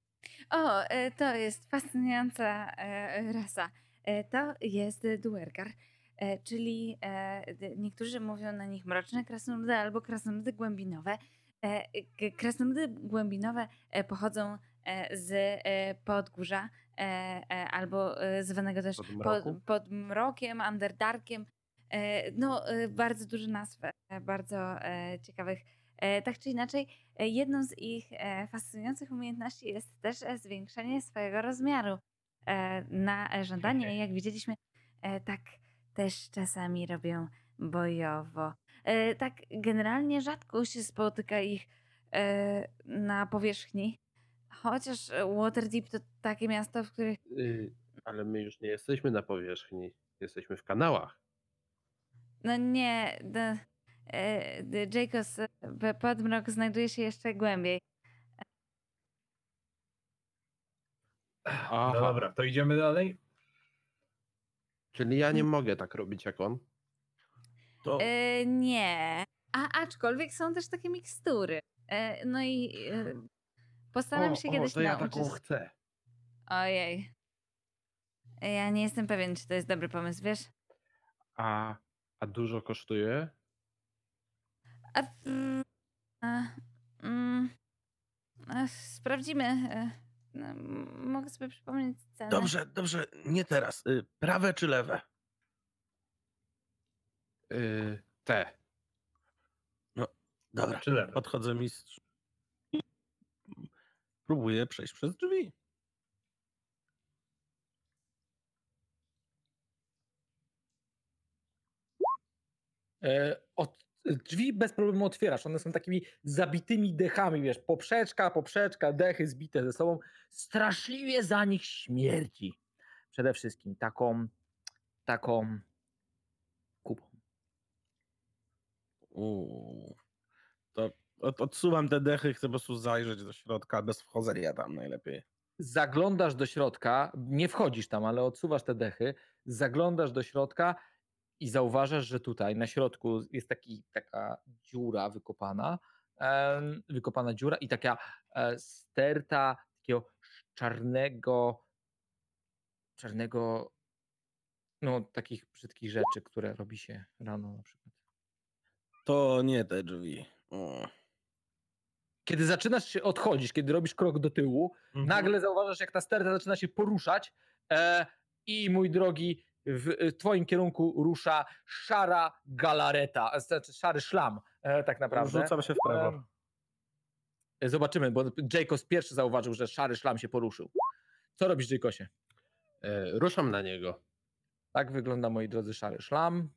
O, e, to jest fascynująca e, rasa. E, To jest duergar, e, czyli e, d- niektórzy mówią na nich mroczne krasnoludy albo krasnoludy głębinowe. E, k- Krasnoludy głębinowe e, pochodzą e, z e, podgórza e, e, albo e, zwanego też pod, pod mrokiem, underdarkiem. E, No, e, bardzo dużo nazw, e, bardzo e, ciekawych. E, Tak czy inaczej, e, jedną z ich e, fascynujących umiejętności jest też zwiększenie swojego rozmiaru. Na żądanie, jak widzieliśmy, tak też czasami robią bojowo. Tak generalnie rzadko się spotyka ich na powierzchni, chociaż Waterdeep to takie miasto, w których Y, ale my już nie jesteśmy na powierzchni, jesteśmy w kanałach. No nie, de Jacobs, e, p- podmrok znajduje się jeszcze głębiej. Aha, No dobra, to idziemy dalej. czyli ja nie mogę tak robić jak on. To E, nie, a aczkolwiek są też takie mikstury. E, no i e, postaram o, się o, kiedyś to ja nauczyć. taką chcę. Ojej. Ja nie jestem pewien, czy to jest dobry pomysł, wiesz? A, a dużo kosztuje? Mm, mm, sprawdzimy. e, no, mogę sobie przypomnieć cenę. dobrze, dobrze, nie teraz. Y, Prawe czy lewe? Y, te. Dobra, Czy lewe? podchodzę mistrz. Próbuję przejść przez drzwi. Od, drzwi bez problemu otwierasz. One są takimi zabitymi dechami, wiesz, poprzeczka, poprzeczka, dechy zbite ze sobą. Straszliwie za nich śmierci. Przede wszystkim taką, taką kupą. Uuu. To od, odsuwam te dechy, chcę po prostu zajrzeć do środka, bez wchodzenia tam najlepiej. Zaglądasz do środka, nie wchodzisz tam, ale odsuwasz te dechy, zaglądasz do środka i zauważasz, że tutaj na środku jest taki, taka dziura wykopana, wykopana dziura i taka e, sterta takiego czarnego, czarnego, no takich brzydkich rzeczy, które robi się rano na przykład. To nie te drzwi. O. Kiedy zaczynasz się odchodzić, kiedy robisz krok do tyłu, Mhm. nagle zauważasz, jak ta sterta zaczyna się poruszać e, i mój drogi, w, w twoim kierunku rusza szara galareta, e, znaczy szary szlam e, tak naprawdę. Rzucam się w prawo. E, zobaczymy, bo Jacobs pierwszy zauważył, że szary szlam się poruszył. Co robisz, Jacosie? E, ruszam na niego. Tak wygląda, moi drodzy, szary szlam.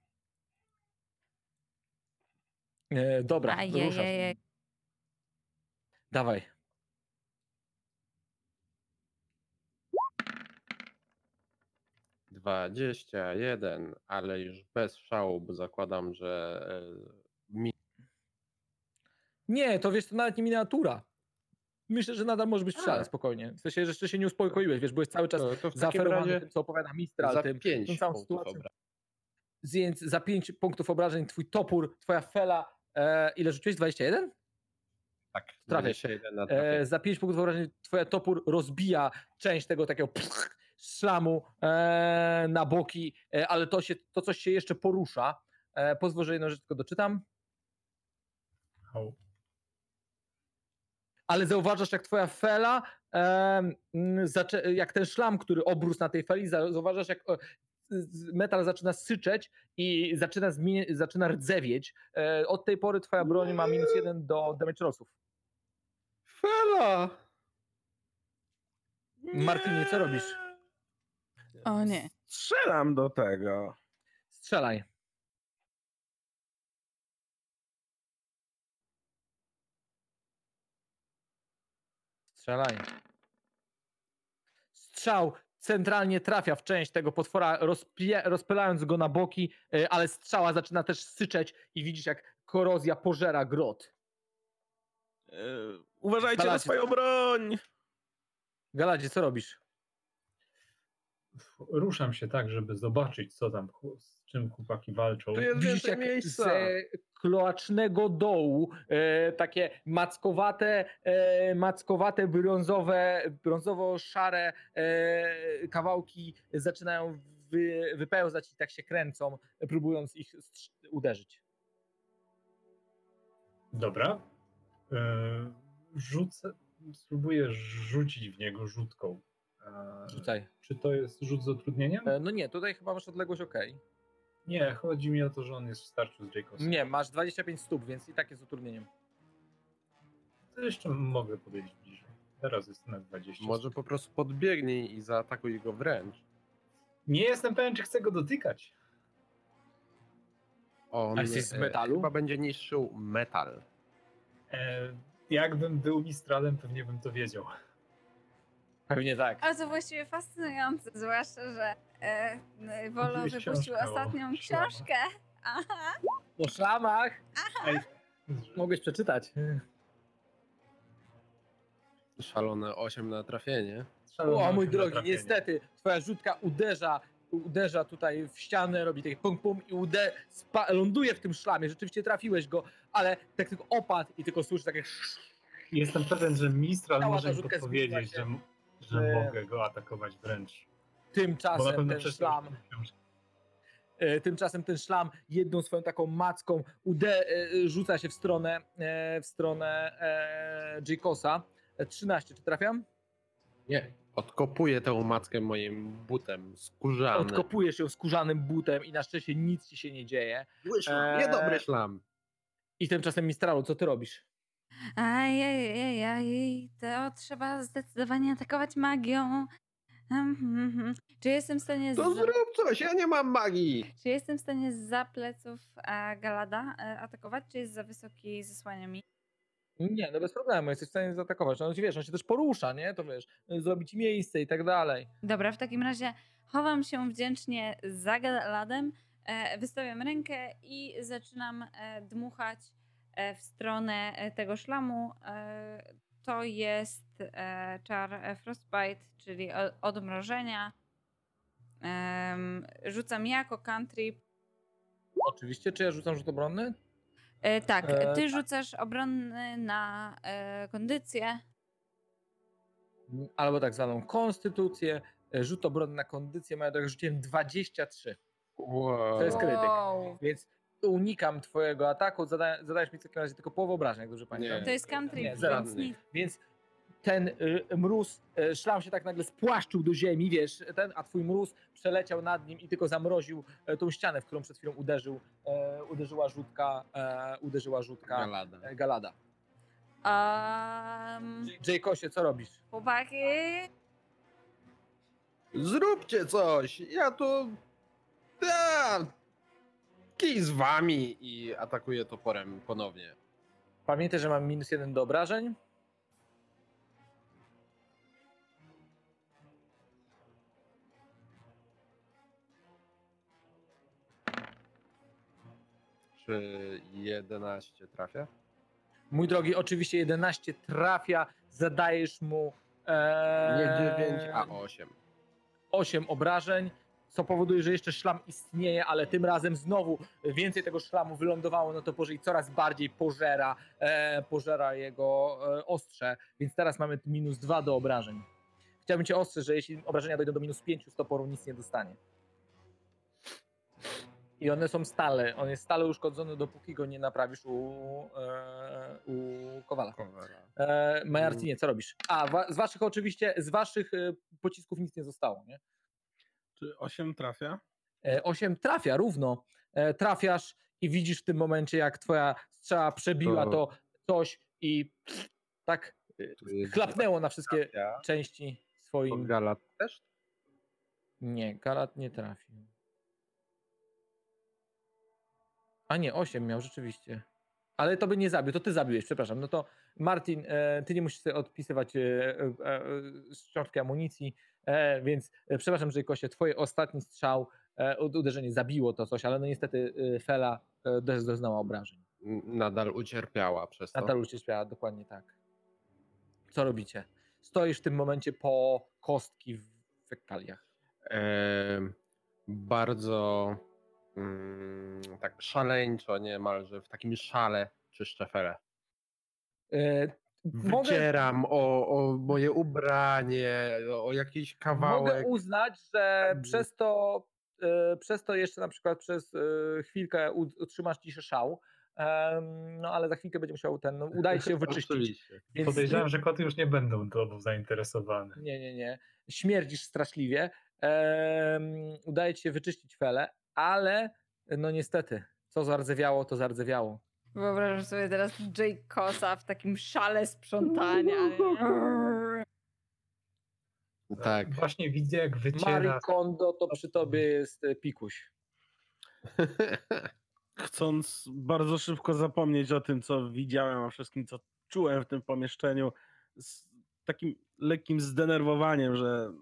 E, dobra, Ajajaj. ruszasz. Dawaj. Dwadzieścia jeden, ale już bez szału, bo zakładam, że e, mi Nie, to wiesz, to nawet nie miniatura. Myślę, że nadal może być w szale, spokojnie. W sensie, że jeszcze się nie uspokoiłeś, wiesz, byłeś cały czas to, to takim zaferowany tym, co opowiada Mistral, za tym, pięć tą całą sytuacją. Więc za 5 punktów obrażeń twój topór, twoja fela, e, ile rzuciłeś? 21? Tak, Trafię. 21 na E, trafienie. za 5 punktów obrażeń twoja topór rozbija część tego takiego szlamu e, na boki, e, ale to, się, to coś się jeszcze porusza. E, pozwól, że jedną rzecz tylko doczytam. Ale zauważasz, jak twoja fela, zaczę- jak ten szlam, który obrósł na tej feli, za- zauważasz, jak metal zaczyna syczeć i zaczyna, zaczyna rdzewieć. E, od tej pory twoja broń ma minus jeden do damage rollsów. Fela! Martinie, co robisz? O nie. Strzelam do tego. Strzelaj. Strzelaj. Strzał centralnie trafia w część tego potwora, rozpie, rozpylając go na boki, e, ale strzała zaczyna też syczeć i widzisz, jak korozja pożera grot. E, uważajcie na Palacie. swoją broń! Galadzie, co robisz? Ruszam się tak, żeby zobaczyć, co tam, z czym chłopaki walczą. Tu jest Widzisz, jak miejsca. z kloacznego dołu e, takie mackowate, e, mackowate brązowe, brązowo-szare e, kawałki zaczynają wy, wypełzać i tak się kręcą, próbując ich uderzyć. Dobra. E, Rzucę, spróbuję rzucić w niego rzutką. E, Rzucaj. Czy to jest rzut z utrudnieniem? E, no nie, tutaj chyba masz odległość ok. Nie, chodzi mi o to, że on jest w starciu z Jacobsem. Nie, masz 25 stóp, więc i tak jest utrudnieniem. To jeszcze mogę podejść bliżej. Teraz jest na 20. Może po prostu podbiegnij i zaatakuj go wręcz. Nie jestem pewien, czy chcę go dotykać. On A jesteś z e, metalu? Chyba będzie niszczył metal. E, jakbym był mistralem, pewnie bym to wiedział. Pewnie tak. Ale to właściwie fascynujące, zwłaszcza, że e, Wolo Mówiłeś wypuścił książkę o ostatnią książkę. Aha. O szlamach Ej, mogłeś przeczytać. Szalone 8 na trafienie. O mój drogi, trafienie. niestety twoja rzutka uderza, uderza tutaj w ścianę, robi taki pum pum i ude, spa, ląduje w tym szlamie. Rzeczywiście trafiłeś go, ale tak tylko opadł i tylko słyszy takie Jestem pewien, że Mistral Cała może mi rzutka podpowiedzieć, zgubiła się. że, że Że- mogę go atakować wręcz. Tymczasem ten szlam. E, Tymczasem ten szlam jedną swoją taką macką ude, rzuca się w stronę, e, w stronę e, Jacosa. E, 13, czy trafiam? Nie. Odkopuję tę mackę moim butem skórzanym. Odkopujesz ją skórzanym butem i na szczęście nic ci się nie dzieje. Zły szlam, niedobry szlam. I tymczasem Mistralu, co ty robisz? Ajajajaj, to trzeba zdecydowanie atakować magią. Hmm, hmm, hmm. Czy jestem w stanie To zrób coś, ja nie mam magii. czy jestem w stanie za pleców e, Galada e, atakować, czy jest za wysoki i zasłania mi? Nie, no bez problemu, jesteś w stanie zaatakować. No wiesz, on się też porusza, nie? To wiesz, zrobić miejsce i tak dalej. Dobra, w takim razie chowam się wdzięcznie za Galadem, e, wystawiam rękę i zaczynam e, dmuchać e, w stronę e, tego szlamu. E, to jest e, czar e, Frostbite, czyli odmrożenia. Rzucam jako country. Oczywiście, czy ja rzucam rzut obronny? E, tak, E, ty rzucasz obronny na e, kondycję. Albo tak zwaną konstytucję. E, Rzut obronny na kondycję, moja droga, rzuciłem 23. Wow. To jest krytyk. Wow. Więc unikam twojego ataku, zada, zadajesz mi w takim razie tylko połowę obrażeń, jak dobrze pamiętam. Nie. To jest country, Nie, więc nic. Więc ten y, mróz, y, szlam się tak nagle spłaszczył do ziemi, wiesz, ten, a twój mróz przeleciał nad nim i tylko zamroził e, tą ścianę, w którą przed chwilą uderzył, e, uderzyła rzutka, e, uderzyła rzutka Galada. Galada. Um, Jaykosie, co robisz? chłopaki, Zróbcie coś! Ja to. Kij z wami i atakuję toporem ponownie. Pamiętaj, że mam minus jeden do obrażeń. Czy 11 trafia? Mój drogi, oczywiście 11 trafia, zadajesz mu e, Nie 9, a 8. 8 obrażeń, co powoduje, że jeszcze szlam istnieje, ale tym razem znowu więcej tego szlamu wylądowało na toporze i coraz bardziej pożera, e, pożera jego e, ostrze, więc teraz mamy minus 2 do obrażeń. Chciałbym cię ostrzec, że jeśli obrażenia dojdą do minus 5 z toporu, nic nie dostanie. I one są stale, on jest stale uszkodzony, dopóki go nie naprawisz u, e, u Kowala. E, Majarcinie, co robisz? A, wa- z waszych oczywiście, z waszych e, pocisków nic nie zostało, nie? Czy 8 trafia? E, 8 trafia równo. E, Trafiasz i widzisz w tym momencie, jak twoja strzała przebiła To- to coś i tak e, chlapnęło na wszystkie trafia. części To swoim. Galat też? Nie, Galat nie trafił. A nie, 8 miał rzeczywiście. Ale to by nie zabił, to ty zabiłeś, przepraszam. No to Martin, e, ty nie musisz sobie odpisywać e, e, e, amunicji, e, więc e, przepraszam, że Kosie, twoje ostatni strzał, e, ud- uderzenie zabiło to coś, ale no niestety e, Fela e, też doznała obrażeń. Nadal ucierpiała przez to. Natal ucierpiała, dokładnie tak. Co robicie? Stoisz w tym momencie po kostki w fekaliach. Bardzo mm, tak szaleńczo niemalże, w takim szale czyszczę felę. E, mogę, Wycieram o, o moje ubranie, o, jakiś Mogę kawałek. uznać, że Mm. przez to, e, przez to jeszcze na przykład przez e, chwilkę utrzymasz ciszę szał, no ale za chwilkę będzie musiał ten, no, udaje się wyczyścić. Więc Podejrzewam, że koty już nie będą tobą zainteresowane. Nie, nie, nie. Śmierdzisz straszliwie. em, udaje ci się wyczyścić felę, ale no niestety, co zardzewiało, to zardzewiało. Wyobrażam sobie teraz Jaykosa w takim szale sprzątania. Tak. E, Właśnie widzę, jak wyciera. Marie Kondo to przy tobie jest e, pikuś. Chcąc bardzo szybko zapomnieć o tym, co widziałem, o wszystkim, co czułem w tym pomieszczeniu, z takim lekkim zdenerwowaniem, że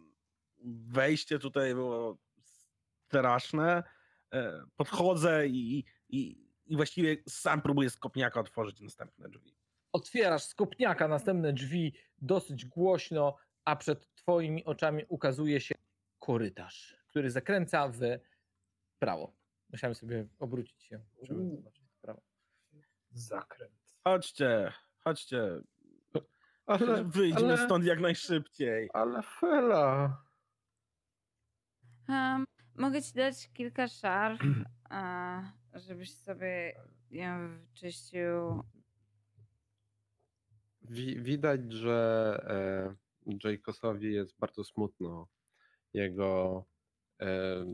wejście tutaj było straszne, e, podchodzę i, i, i właściwie sam próbuję z kopniaka otworzyć następne drzwi. Otwierasz z kopniaka następne drzwi dosyć głośno, a przed twoimi oczami ukazuje się korytarz, który zakręca w prawo. Musiałem sobie obrócić się, żeby Uuu. zobaczyć w prawo. Zakręt. Chodźcie, chodźcie, Ale, wyjdźmy ale, stąd jak najszybciej. ale Fela. Um, mogę ci dać kilka szarf, żebyś sobie ją wyczyścił. Wi- widać, że e, Jaykosowi jest bardzo smutno. Jego e,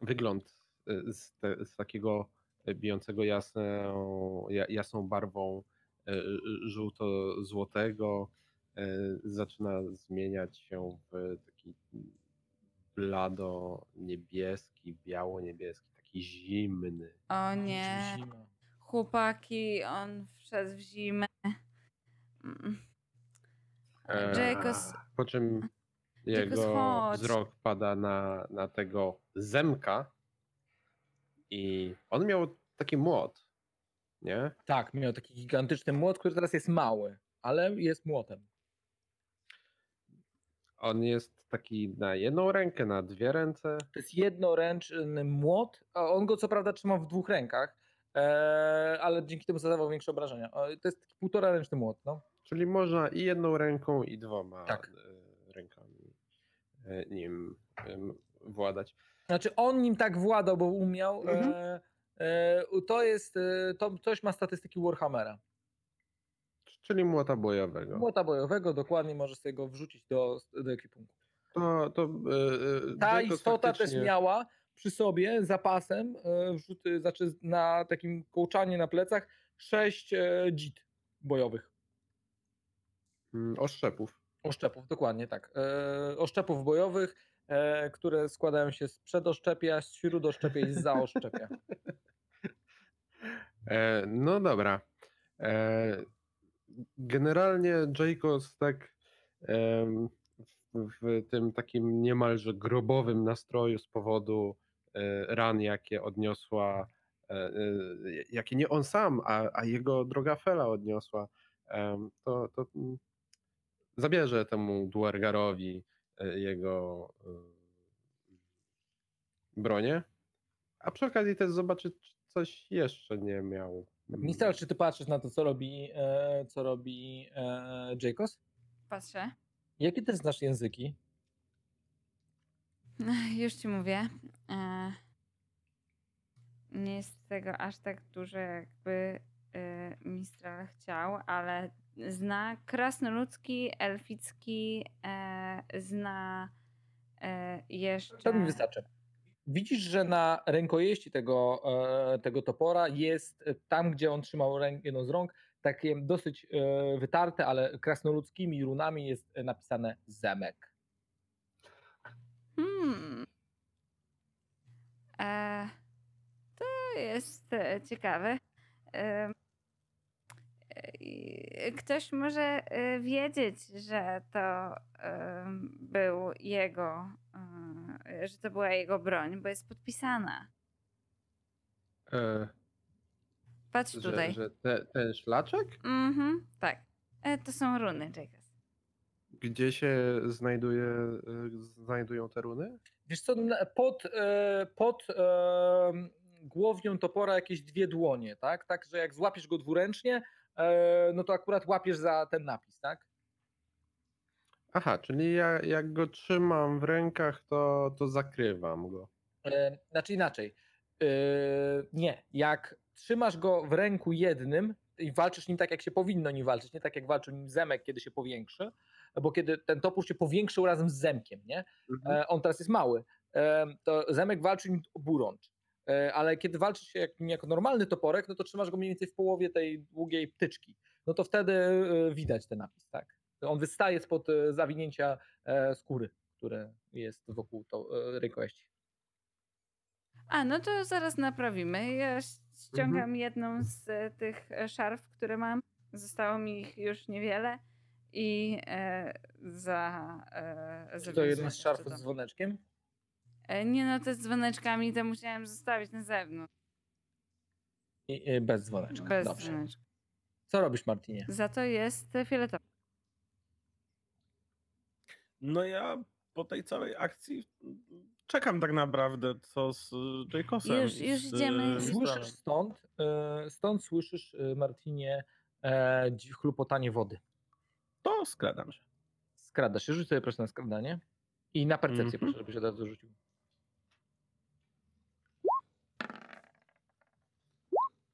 wygląd e, z, te, z takiego bijącego jasną, ja- jasną barwą e, żółto-złotego e, zaczyna zmieniać się w taki blado-niebieski, biało-niebieski, taki zimny. O nie, Zima. chłopaki, on wszedł w zimę. Mm. Eee, Jaycos, Po czym jego chodź. wzrok pada na, na tego zemka i on miał taki młot, nie? Tak, miał taki gigantyczny młot, który teraz jest mały, ale jest młotem. On jest taki na jedną rękę, na dwie ręce. To jest jednoręczny młot, a on go co prawda trzyma w dwóch rękach, e, ale dzięki temu zadawał większe obrażenia. To jest taki półtora ręczny młot, no. Czyli można i jedną ręką, i dwoma Tak. e, rękami e, nim władać. Znaczy on nim tak władał, bo umiał. Mhm. To jest, to coś ma statystyki Warhammera. Czyli młota bojowego. Młota bojowego, dokładnie możesz sobie go wrzucić do, do ekwipunku. To, to, e, Ta istota też faktycznie- miała przy sobie zapasem, e, wrzuty, znaczy na takim kołczanie na plecach, sześć e, dzit bojowych. Mm, Oszczepów. Oszczepów, dokładnie tak. Oszczepów bojowych, które składają się z przedoszczepia, z śródoszczepia i z zaoszczepia. No dobra. Generalnie Jaycos tak w, w tym takim niemalże grobowym nastroju z powodu e, ran, jakie odniosła, e, e, jakie nie on sam, a, a jego droga Fela odniosła, to, to zabierze temu Duergarowi e, jego e, bronię, a przy okazji też zobaczy, czy coś jeszcze nie miał. Mistel, czy ty patrzysz na to, co robi, e, co robi e, Jacobs? patrzę. Jakie ty znasz języki? Już ci mówię. E, nie jest tego aż tak dużo, jakby e, Mistral chciał, ale zna krasnoludzki, elficki, e, zna jeszcze. To mi wystarczy. Widzisz, że na rękojeści tego, e, tego topora jest e, tam, gdzie on trzymał jedną z rąk, takie dosyć e, wytarte, ale krasnoludzkimi runami jest napisane zemek. Hmm. E, to jest ciekawe. E, ktoś może e, wiedzieć, że to e, był jego, e, że to była jego broń, bo jest podpisana. E, Patrz że, tutaj. że te, ten szlaczek? Mhm, tak. E, to są runy, Jacobs. Gdzie się znajduje, znajdują te runy? Wiesz co, pod, pod głownią topora jakieś dwie dłonie, tak? Tak, że jak złapiesz go dwuręcznie, no to akurat łapiesz za ten napis, tak? Aha, czyli ja, jak go trzymam w rękach, to, to zakrywam go. E, Znaczy inaczej. E, Nie, jak trzymasz go w ręku jednym i walczysz nim tak, jak się powinno nim walczyć, nie tak jak walczył nim zemek, kiedy się powiększy, bo kiedy ten topór się powiększył razem z zemkiem, nie? Mhm. E, On teraz jest mały. E, To zemek walczył nim burącz. E, Ale kiedy walczysz się jak, jako normalny toporek, no to trzymasz go mniej więcej w połowie tej długiej ptyczki. No to wtedy e, widać ten napis, tak. On wystaje spod e, zawinięcia skóry, które jest wokół to, rękojeści. A, no to zaraz naprawimy. Ja ściągam Mhm. jedną z tych szarf, które mam. Zostało mi ich już niewiele. I e, za. E, to jeden z to. z dzwoneczkiem? E, nie no, te z dzwoneczkami to musiałem zostawić na zewnątrz. I, e, bez dzwoneczka. Bez Dobrze. dzwoneczka. Co robisz, Martinie? Za to jest fioletowa. No ja po tej całej akcji czekam tak naprawdę, co z y, Jacobsem. Już- i już z, idziemy. y, Słyszysz stąd, e, stąd słyszysz, Martinie, e, chlupotanie wody. To skradam się. Skradasz się, rzuć sobie proszę na skradanie. I na percepcję Mhm. proszę, żebyś od razu rzucił.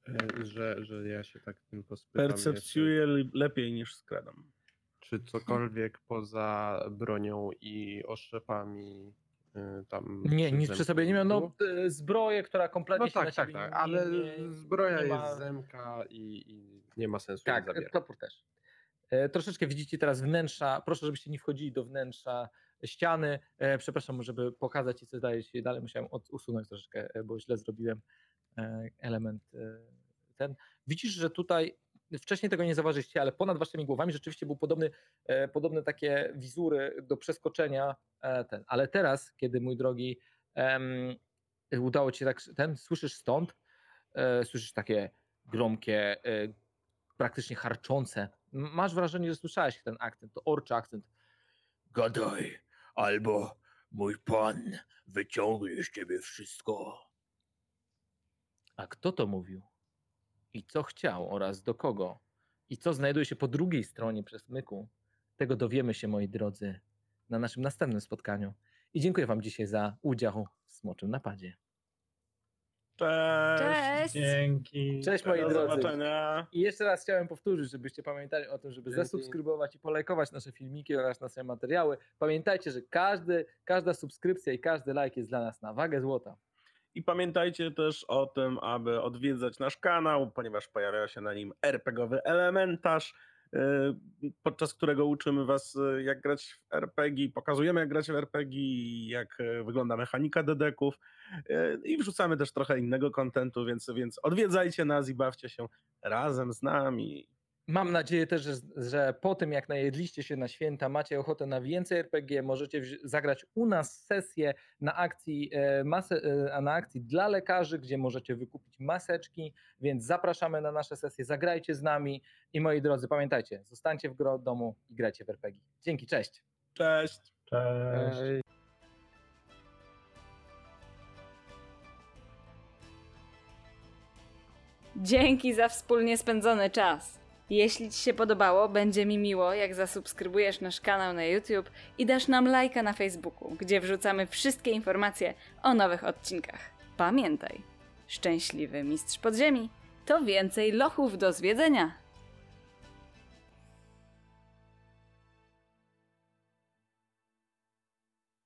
E, Że, że ja się tak tylko spytam jeszcze, Percepcjuję le- lepiej niż skradam. czy cokolwiek poza bronią i oszczepami y, tam... Nie, nic przy sobie nie miał. No, e, zbroję, która kompletnie No się na tak, tak, tak, nie- ale nie- zbroja nie ma- jest zemka i, i nie ma sensu Tak, zabierać. topór też. E, Troszeczkę widzicie teraz wnętrza. Proszę, żebyście nie wchodzili do wnętrza ściany. E, Przepraszam, żeby pokazać ci, co daje się dalej. Musiałem od- usunąć troszeczkę, e, bo źle zrobiłem e, element e, ten. Widzisz, że tutaj wcześniej tego nie zauważyliście, ale ponad waszymi głowami rzeczywiście był podobny, e, podobne takie wizury do przeskoczenia e, ten. Ale teraz, kiedy mój drogi em, udało ci się tak ten, słyszysz stąd, e, słyszysz takie gromkie, e, praktycznie harczące. Masz wrażenie, że słyszałeś ten akcent, to orczy akcent. Gadaj, albo mój pan wyciągnie z ciebie wszystko. A kto to mówił? I co chciał oraz do kogo? I co znajduje się po drugiej stronie przesmyku? Tego dowiemy się, moi drodzy, na naszym następnym spotkaniu. I dziękuję wam dzisiaj za udział w Smoczym Napadzie. Cześć! Cześć! Dzięki. Cześć, moi Do drodzy. zobaczenia. I jeszcze raz chciałem powtórzyć, żebyście pamiętali o tym, żeby Dzięki. zasubskrybować i polajkować nasze filmiki oraz nasze materiały. Pamiętajcie, że każdy, każda subskrypcja i każdy like jest dla nas na wagę złota. I pamiętajcie też o tym, aby odwiedzać nasz kanał, ponieważ pojawia się na nim RPGowy elementarz, yy, podczas którego uczymy was yy, jak grać w RPG, pokazujemy jak grać w RPG, jak yy, wygląda mechanika dedeków i wrzucamy też trochę innego kontentu, więc, więc odwiedzajcie nas i bawcie się razem z nami. Mam nadzieję też, że, że po tym jak najedliście się na święta, macie ochotę na więcej RPG, możecie wzi- zagrać u nas sesję na akcji, e, masę, e, na akcji dla lekarzy, gdzie możecie wykupić maseczki, więc zapraszamy na nasze sesje, zagrajcie z nami i moi drodzy, pamiętajcie, zostańcie w gro domu i grajcie w RPG. Dzięki, cześć! Cześć! Cześć. Ej, Dzięki za wspólnie spędzony czas. Jeśli Ci się podobało, będzie mi miło, jak zasubskrybujesz nasz kanał na YouTube i dasz nam lajka na Facebooku, gdzie wrzucamy wszystkie informacje o nowych odcinkach. Pamiętaj, szczęśliwy mistrz podziemi to więcej lochów do zwiedzenia.